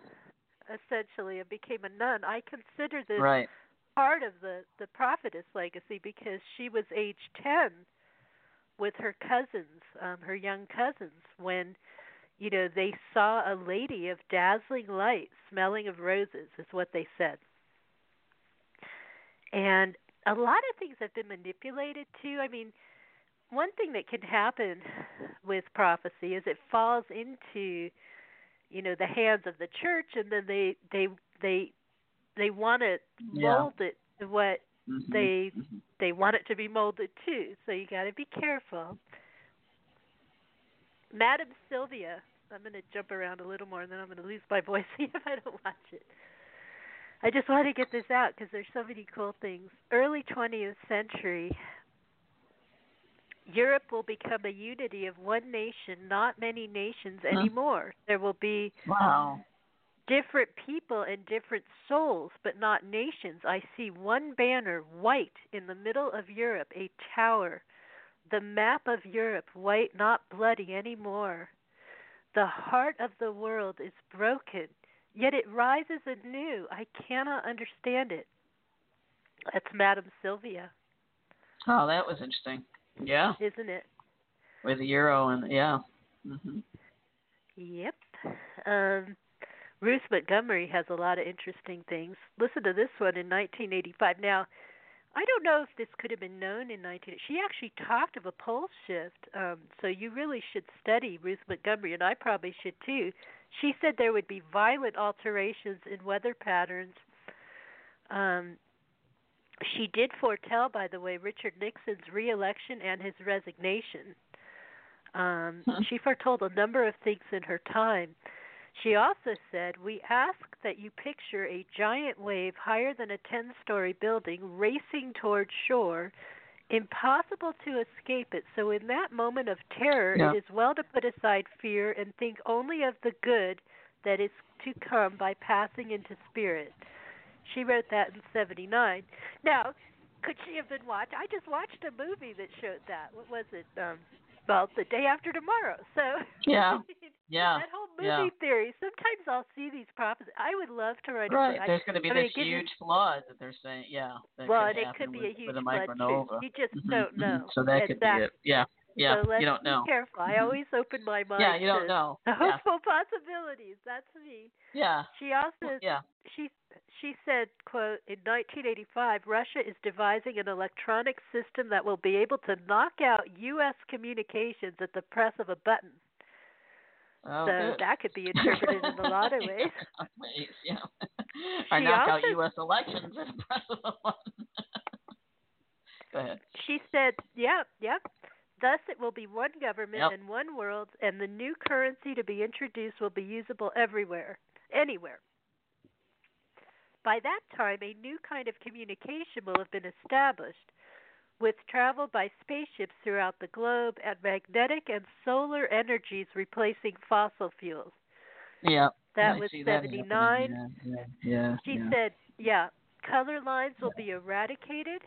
essentially and became a nun. I consider this Right. Part of the the prophetess legacy because she was age 10 with her cousins, um her young cousins when you know they saw a lady of dazzling light smelling of roses is what they said. And a lot of things have been manipulated too. I mean, one thing that can happen with prophecy is it falls into you know the hands of the church and then they they they they want to Yeah. mold it to what Mhm. they Mhm. they want it to be molded too so you got to be careful madam sylvia i'm going to jump around a little more and then i'm going to lose my voice if i don't watch it i just want to get this out because there's so many cool things early 20th century Europe will become a unity of one nation, not many nations Huh. anymore. There will be Wow. Different people and different souls, but not nations. I see one banner, white, in the middle of Europe, a tower. The map of Europe, white, not bloody anymore. The heart of the world is broken, yet it rises anew. I cannot understand it. That's Madame Sylvia, Oh, that was interesting. Yeah, isn't it? with the euro and yeah. Mhm. Yep. Um, Ruth Montgomery has a lot of interesting things. Listen to this one in 1985. Now, I don't know if this could have been known in 19. She actually talked of a pole shift. Um, so you really should study Ruth Montgomery, and I probably should too. She said there would be violent alterations in weather patterns. Um, she did foretell, by the way, Richard Nixon's reelection and his resignation. Um, Hmm. She foretold a number of things in her time. She also said, We ask that you picture a giant wave higher than a 10 story building racing toward shore, impossible to escape it. So, in that moment of terror, Yeah. it is well to put aside fear and think only of the good that is to come by passing into spirit. She wrote that in 79. Now, could she have been watched? I just watched a movie that showed that. What was it? Um, well, the day after tomorrow. So yeah, yeah, that whole movie yeah. theory. Sometimes I'll see these prophecies. I would love to write. Right, a there's going to be I this mean, huge flood that they're saying. Yeah. Well, could it could be with, a huge flood too. You just Mhm, don't mhm. know. So that could exactly. be it. Yeah. Yeah. So let's you don't know. be careful. I always open my mind. Yeah, you don't to know. the Yeah. hopeful possibilities. That's me. Yeah. She also Yeah. she she said, "quote In 1985, Russia is devising an electronic system that will be able to knock out U.S. communications at the press of a button." Oh, so good. that could be interpreted in a lot of ways. ways, yeah. or She knock out U.S. elections at the press of a button. Go ahead. She said, "Yep, yep." Thus, it will be one government Yep. and one world, and the new currency to be introduced will be usable everywhere, anywhere. By that time, a new kind of communication will have been established, with travel by spaceships throughout the globe and magnetic and solar energies replacing fossil fuels. Yeah. That was see that 79. Yeah. Yeah. yeah She yeah. said, yeah, color lines will be eradicated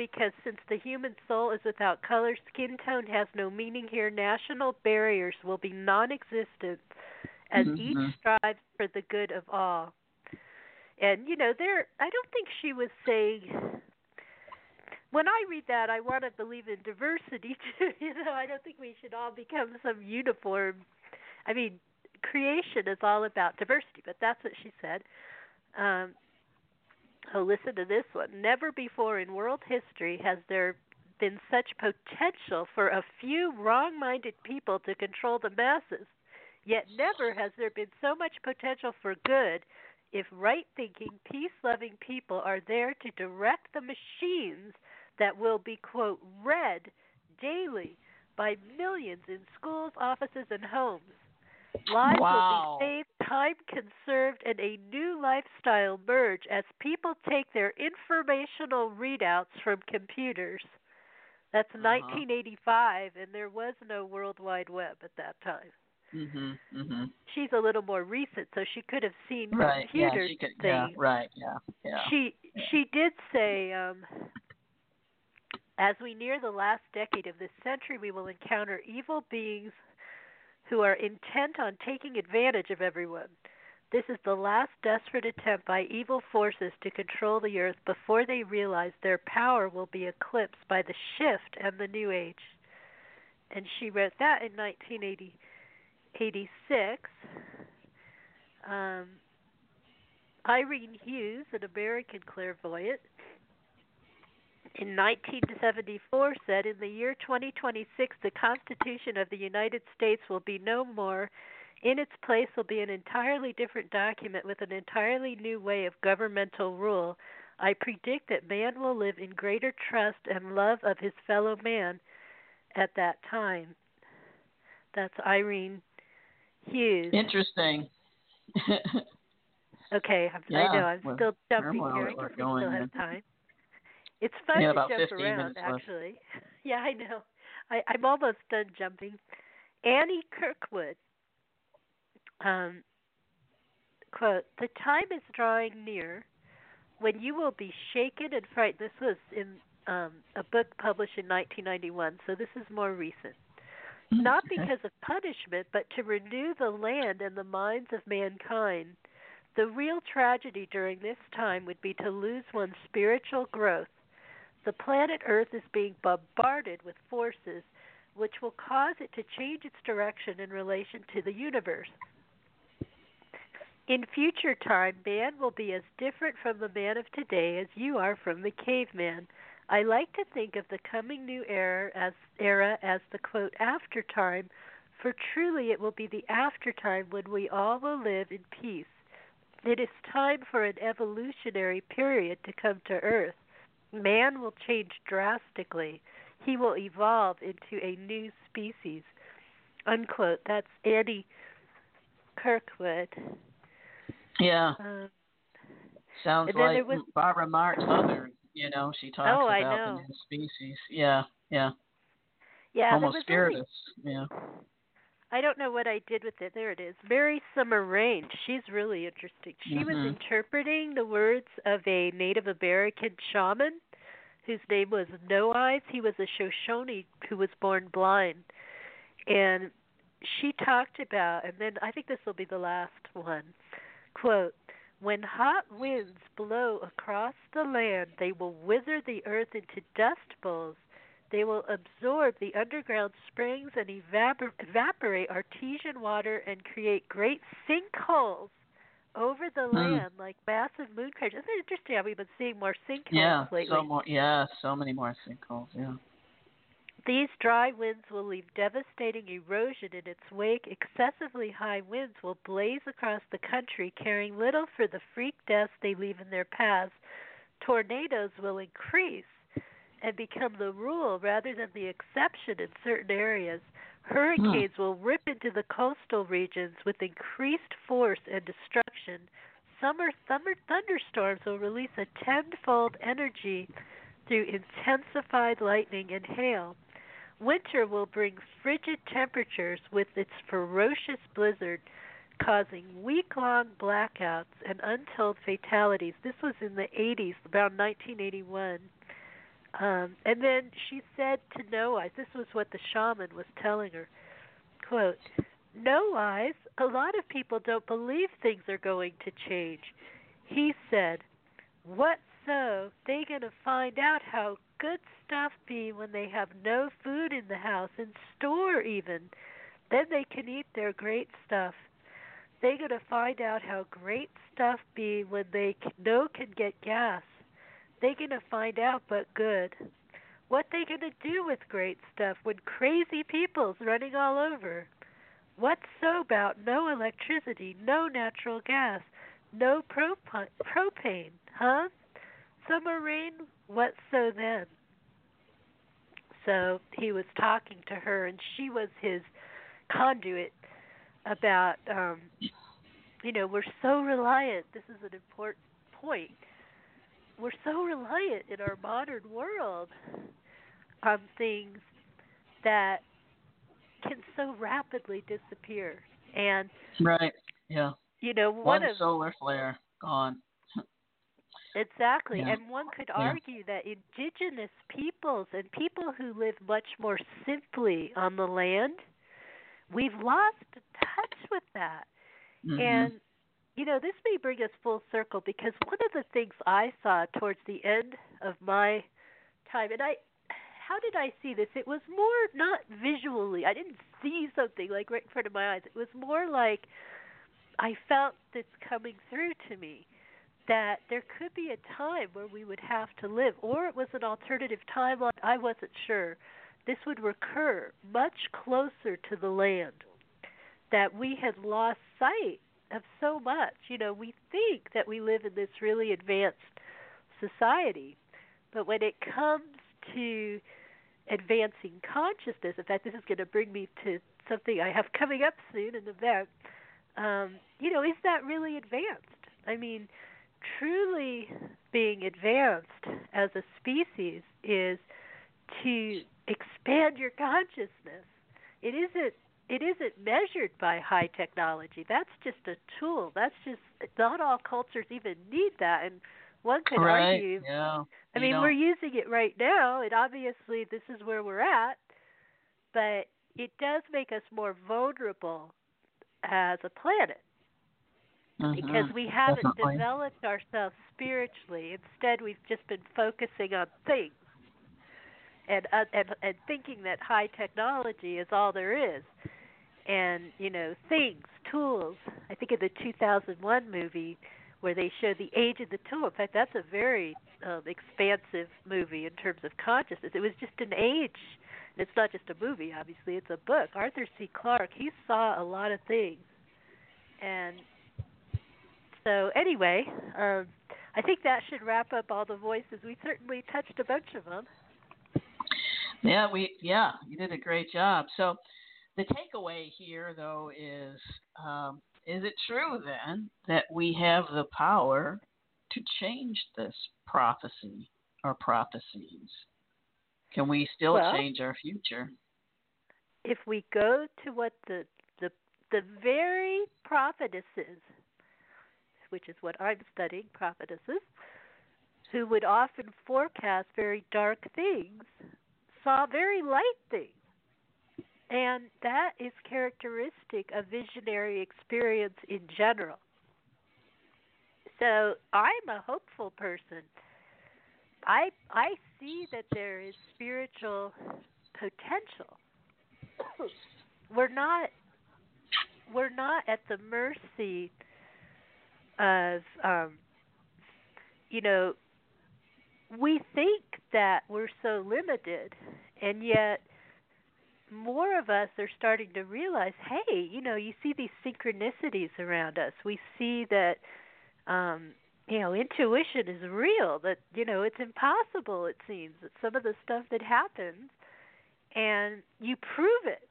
because since the human soul is without color, skin tone has no meaning here. National barriers will be non existent as Mhm. each strives for the good of all. And, you know, there, I don't think she was saying. When I read that, I want to believe in diversity too. You know, I don't think we should all become some uniform. I mean, creation is all about diversity, but that's what she said. Um, oh, listen to this one. Never before in world history has there been such potential for a few wrong minded people to control the masses. Yet never has there been so much potential for good if right thinking, peace loving people are there to direct the machines that will be, quote, read daily by millions in schools, offices, and homes. Lives Wow. will be saved, time conserved, and a new lifestyle merge as people take their informational readouts from computers. That's Uh-huh. 1985, and there was no World Wide Web at that time. Mhm. Mhm. She's a little more recent, so she could have seen Right. Yeah. She could. Yeah. Right. Yeah. Yeah. She she did say, um, as we near the last decade of this century, we will encounter evil beings who are intent on taking advantage of everyone. This is the last desperate attempt by evil forces to control the earth before they realize their power will be eclipsed by the shift and the new age. And she wrote that in 1986. Um, Irene Hughes, an American clairvoyant, in 1974 said, In the year 2026, the Constitution of the United States will be no more. In its place will be an entirely different document with an entirely new way of governmental rule. I predict that man will live in greater trust and love of his fellow man at that time. That's Irene Hughes. Interesting. Okay, Yeah, I know I'm still jumping here. I we still have time. It's fun Yeah, to jump around, minutes left. actually. yeah, I know. I, I'm almost done jumping. Annie Kirkwood. Um, quote: "The time is drawing near when you will be shaken and frightened." This was in um, a book published in 1991, so this is more recent. Not because of punishment, but to renew the land and the minds of mankind. The real tragedy during this time would be to lose one's spiritual growth. The planet Earth is being bombarded with forces which will cause it to change its direction in relation to the universe. In future time, man will be as different from the man of today as you are from the caveman. I like to think of the coming new era as era as the quote after time, for truly it will be the after time when we all will live in peace. It is time for an evolutionary period to come to Earth. Man will change drastically. He will evolve into a new species. Unquote. That's Annie Kirkwood. Yeah. Um, Sounds like was- Barbara Marx Southern. You know, she talks Oh, about the new species. Yeah. Yeah. yeah, Homo there was only spiritus. Yeah. I don't know what I did with it. There it is. Mary Summer Rain. She's really interesting. She Mhm. was interpreting the words of a Native American shaman whose name was No Eyes. He was a Shoshone who was born blind. And she talked about, and then I think this will be the last one. Quote, when hot winds blow across the land, they will wither the earth into dust bowls. They will absorb the underground springs and evapor- evaporate artesian water and create great sinkholes over the Hmm. land like massive moon craters. Isn't it interesting how we've been seeing more sinkholes Yeah, lately? so more. Yeah, so many more sinkholes. Yeah. These dry winds will leave devastating erosion in its wake. Excessively high winds will blaze across the country, caring little for the freak deaths they leave in their paths. Tornadoes will increase and become the rule rather than the exception in certain areas. Hurricanes hmm. will rip into the coastal regions with increased force and destruction. Summer thunder thunderstorms will release a tenfold energy through intensified lightning and hail. Winter will bring frigid temperatures with its ferocious blizzard, causing week long blackouts and untold fatalities. This was in the 80s, around 1981. Um, and then she said to No Eyes, this was what the shaman was telling her quote, No Eyes, a lot of people don't believe things are going to change. He said, What so? They gonna find out how good stuff be when they have no food in the house, in store even. Then they can eat their great stuff. They gonna find out how great stuff be when they no can get gas. They gonna find out but good. What they gonna do with great stuff when crazy people's running all over? What's so about no electricity, no natural gas, no propi- propane, huh? Summer rain, what so then? So he was talking to her, and she was his conduit about, um, you know, we're so reliant. This is an important point. We're so reliant in our modern world on things that can so rapidly disappear. And Right. Yeah. you know, One one of solar flare gone. Exactly. Yeah. And one could Yeah. argue that indigenous peoples and people who live much more simply on the land, we've lost touch with that. Mhm. And you know, this may bring us full circle because one of the things I saw towards the end of my time and I how did I see this? It was more not visually. I didn't see something like right in front of my eyes. It was more like I felt this coming through to me that there could be a time where we would have to live, or it was an alternative timeline. I wasn't sure. This would recur much closer to the land, that we had lost sight of so much. You know, we think that we live in this really advanced society, but when it comes to advancing consciousness, in fact, this is going to bring me to something I have coming up soon, in an event. Um, you know, is that really advanced? I mean, truly being advanced as a species is to expand your consciousness. It isn't it isn't measured by high technology. That's just a tool. That's just not all cultures even need that and one could right. argue Yeah. I You mean, know, we're using it right now, and obviously this is where we're at, but it does make us more vulnerable as a planet because mhm, we haven't definitely. developed ourselves spiritually. Instead, we've just been focusing on things and uh, and and thinking that high technology is all there is. And you know, things, tools. I think of the 2001 movie where they show the age of the tool. In fact, that's a very um, expansive movie in terms of consciousness. It was just an age. And it's not just a movie, obviously. It's a book. Arthur C. Clarke. He saw a lot of things, and so anyway, um, I think that should wrap up all the voices. We certainly touched a bunch of them. Yeah, we yeah, you did a great job. So the takeaway here though is um, is it true then that we have the power to change this prophecy or prophecies? Can we still Well- change our future? If we go to what the the very prophetesses, which is what I'm studying, prophetesses, who would often forecast very dark things, saw very light things. And that is characteristic of visionary experience in general. So I'm a hopeful person. I I see that there is spiritual potential. we're not we're not at the mercy of um you know we think that we're so limited and yet more of us are starting to realize hey you know you see these synchronicities around us. We see that um you know intuition is real that you know it's impossible it seems that some of the stuff that happens and you prove it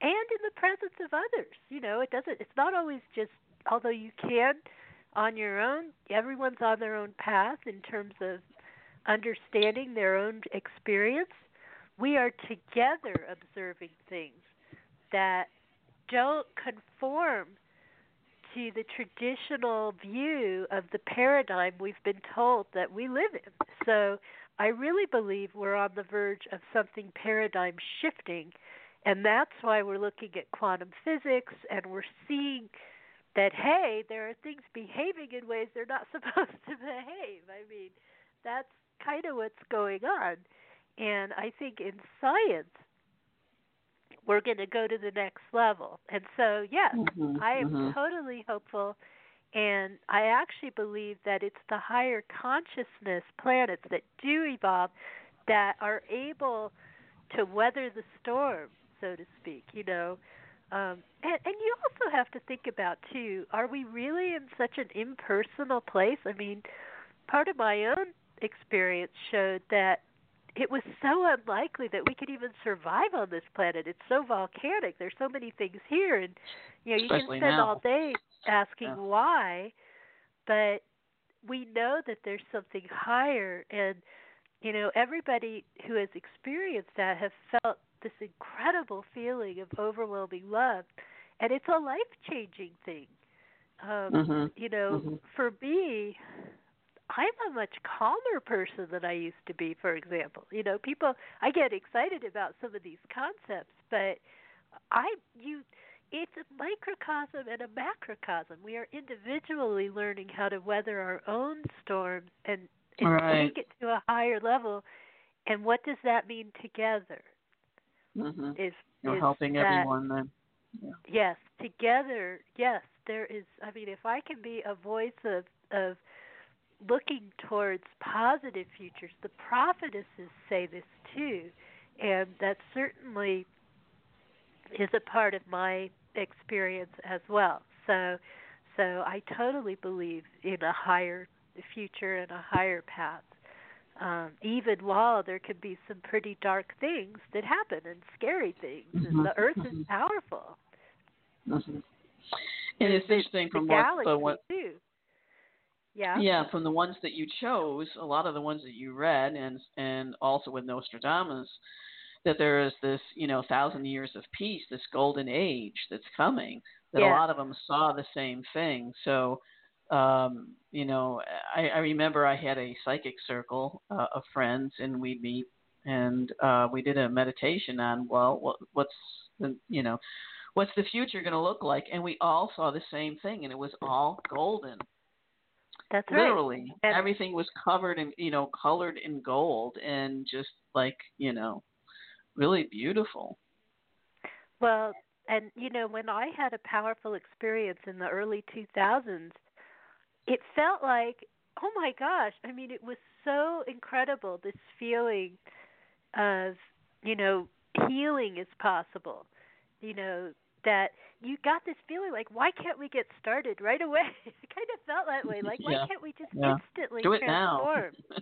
and in the presence of others. You know it doesn't it's not always just although you can on your own everyone's on their own path in terms of understanding their own experience we are together observing things that don't conform to the traditional view of the paradigm we've been told that we live in. So I really believe we're on the verge of something paradigm shifting, and that's why we're looking at quantum physics and we're seeing that hey, there are things behaving in ways they're not supposed to behave. I mean, that's kind of what's going on. And I think in science, we're going to go to the next level. And so, yes, mm-hmm, I am mm-hmm. totally hopeful. And I actually believe that it's the higher consciousness planets that do evolve that are able to weather the storm, so to speak, you know. Um, and, and you also have to think about, too, are we really in such an impersonal place? I mean, part of my own experience showed that it was so unlikely that we could even survive on this planet. It's so volcanic. There's so many things here, and you know Especially you can spend now. all day asking yeah. why, but we know that there's something higher, and you know everybody who has experienced that has felt this incredible feeling of overwhelming love, and it's a life changing thing. Um, mm-hmm. You know, mm-hmm. for me, I'm a much calmer person than I used to be, for example. You know, people I get excited about some of these concepts, but I you it's a microcosm and a macrocosm. We are individually learning how to weather our own storms and, and right. take it to a higher level. And what does that mean together? Mm-hmm. Is you're is helping that, everyone then? Yeah. Yes, together. Yes, there is. I mean, if I can be a voice of of looking towards positive futures. The prophetesses say this too, and that certainly is a part of my experience as well. So, so I totally believe in a higher future and a higher path. Um, even while there can be some pretty dark things that happen and scary things, mm-hmm. and the Earth mm-hmm. is powerful. Mm-hmm. And it's interesting from what the what too. Yeah. Yeah, from the ones that you chose, a lot of the ones that you read, and and also with Nostradamus, that there is this you know thousand years of peace, this golden age that's coming. That yeah. a lot of them saw the same thing. So, um, you know, I, I remember I had a psychic circle uh, of friends, and we'd meet, and uh, we did a meditation on well, what, what's the you know, what's the future going to look like, and we all saw the same thing, and it was all golden that's literally right. everything was covered in you know colored in gold and just like you know really beautiful well and you know when i had a powerful experience in the early 2000s it felt like oh my gosh i mean it was so incredible this feeling of you know healing is possible you know that you got this feeling like why can't we get started right away? it kind of felt that way. Like why yeah. can't we just yeah. instantly Do it transform? now.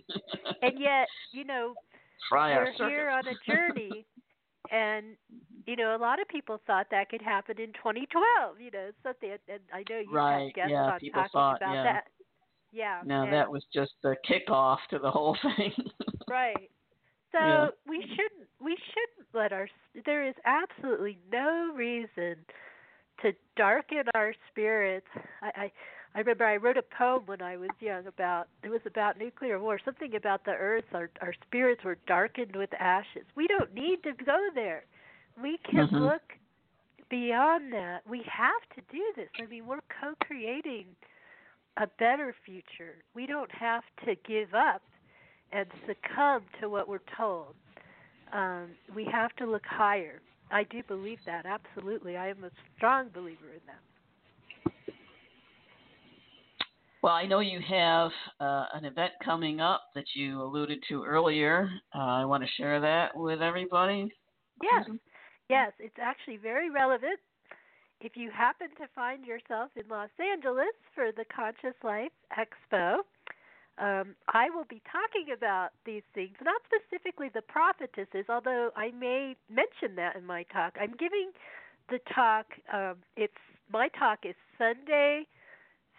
and yet, you know, Try we're here on a journey and you know, a lot of people thought that could happen in 2012. You know, something, and I know you right. have guests yeah, on people talking thought, about yeah. that. Yeah. No, and, that was just the kickoff to the whole thing. right. So Yeah. we shouldn't we shouldn't let our there is absolutely no reason to darken our spirits. I, I I remember I wrote a poem when I was young about it was about nuclear war, something about the earth. Our our spirits were darkened with ashes. We don't need to go there. We can mm-hmm. look beyond that. We have to do this. I mean, we're co-creating a better future. We don't have to give up and succumb to what we're told. Um, we have to look higher. I do believe that absolutely. I am a strong believer in that. Well, I know you have uh, an event coming up that you alluded to earlier. Uh, I want to share that with everybody. Yes, yes, it's actually very relevant. If you happen to find yourself in Los Angeles for the Conscious Life Expo, um, I will be talking about these things, not specifically the prophetesses, although I may mention that in my talk. I'm giving the talk. Um, it's my talk is Sunday,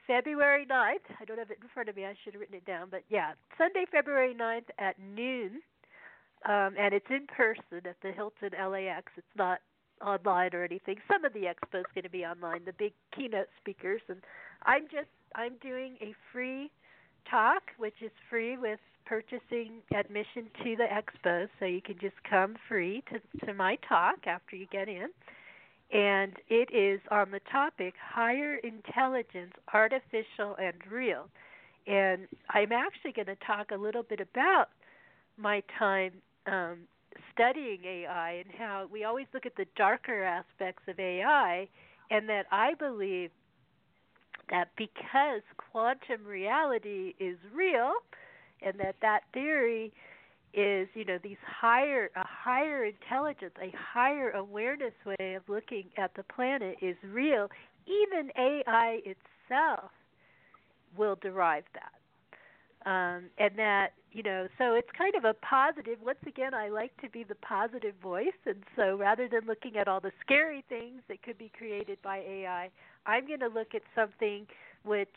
February 9th. I don't have it in front of me. I should have written it down. But yeah, Sunday, February 9th at noon. Um, and it's in person at the Hilton LAX. It's not online or anything. Some of the expo is going to be online, the big keynote speakers. And I'm just, I'm doing a free talk, which is free with purchasing admission to the expo. So you can just come free to, to my talk after you get in and it is on the topic higher intelligence, artificial and real. And I'm actually going to talk a little bit about my time um, studying AI and how we always look at the darker aspects of AI, and that I believe that because quantum reality is real, and that that theory is you know these higher a higher intelligence a higher awareness way of looking at the planet is real even ai itself will derive that. Um, and that you know so it's kind of a positive once again i like to be the positive voice and so rather than looking at all the scary things that could be created by ai i'm going to look at something which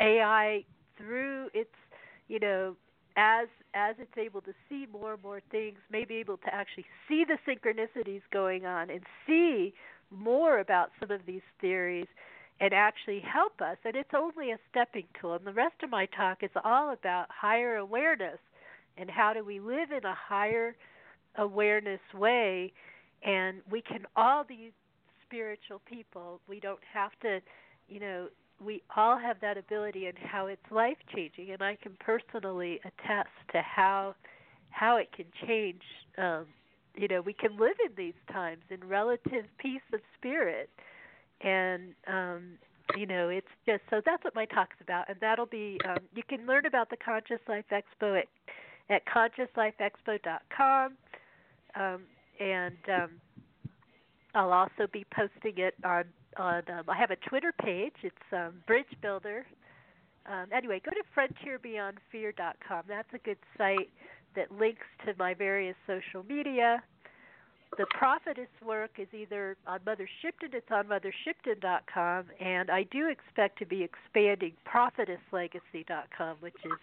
ai through its you know as as it's able to see more and more things, may be able to actually see the synchronicities going on and see more about some of these theories and actually help us. And it's only a stepping tool. And the rest of my talk is all about higher awareness and how do we live in a higher awareness way. And we can all be spiritual people. We don't have to, you know, we all have that ability and how it's life changing and I can personally attest to how how it can change um you know we can live in these times in relative peace of spirit and um you know it's just so that's what my talk's about and that'll be um you can learn about the conscious life expo at at consciouslifeexpo.com um and um I'll also be posting it on on um, I have a Twitter page. It's um, Bridge Builder. Um, anyway, go to frontierbeyondfear.com. That's a good site that links to my various social media. The prophetess work is either on Mother Shipton, it's on mothershipton.com, and I do expect to be expanding prophetesslegacy.com, which is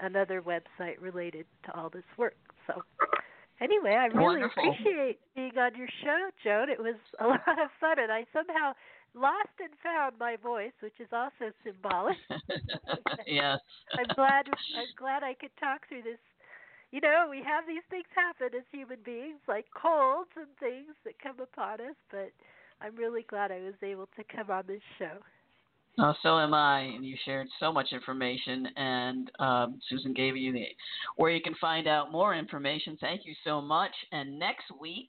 another website related to all this work. So Anyway, I really Wonderful. appreciate being on your show, Joan. It was a lot of fun, and I somehow lost and found my voice, which is also symbolic. yes. I'm glad. I'm glad I could talk through this. You know, we have these things happen as human beings, like colds and things that come upon us. But I'm really glad I was able to come on this show. Oh, so am I. And you shared so much information, and um, Susan gave you the where you can find out more information. Thank you so much. And next week,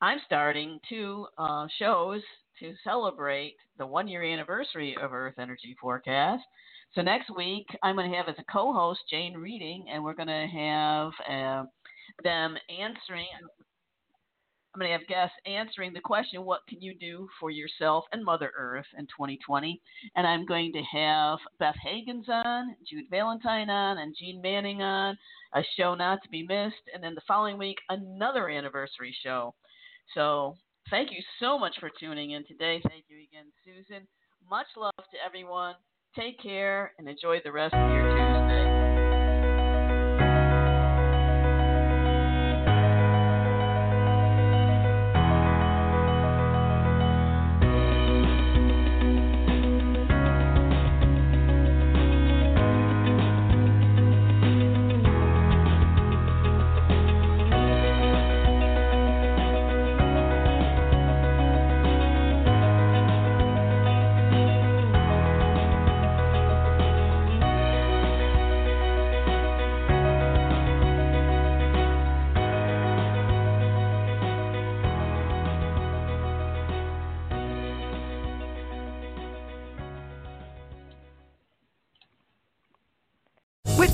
I'm starting two uh, shows to celebrate the one year anniversary of Earth Energy Forecast. So next week, I'm going to have as a co-host Jane Reading, and we're going to have uh, them answering I'm going to have guests answering the question, What can you do for yourself and Mother Earth in 2020? And I'm going to have Beth Hagins on, Jude Valentine on, and Jean Manning on, a show not to be missed. And then the following week, another anniversary show. So thank you so much for tuning in today. Thank you again, Susan. Much love to everyone. Take care and enjoy the rest of your Tuesday.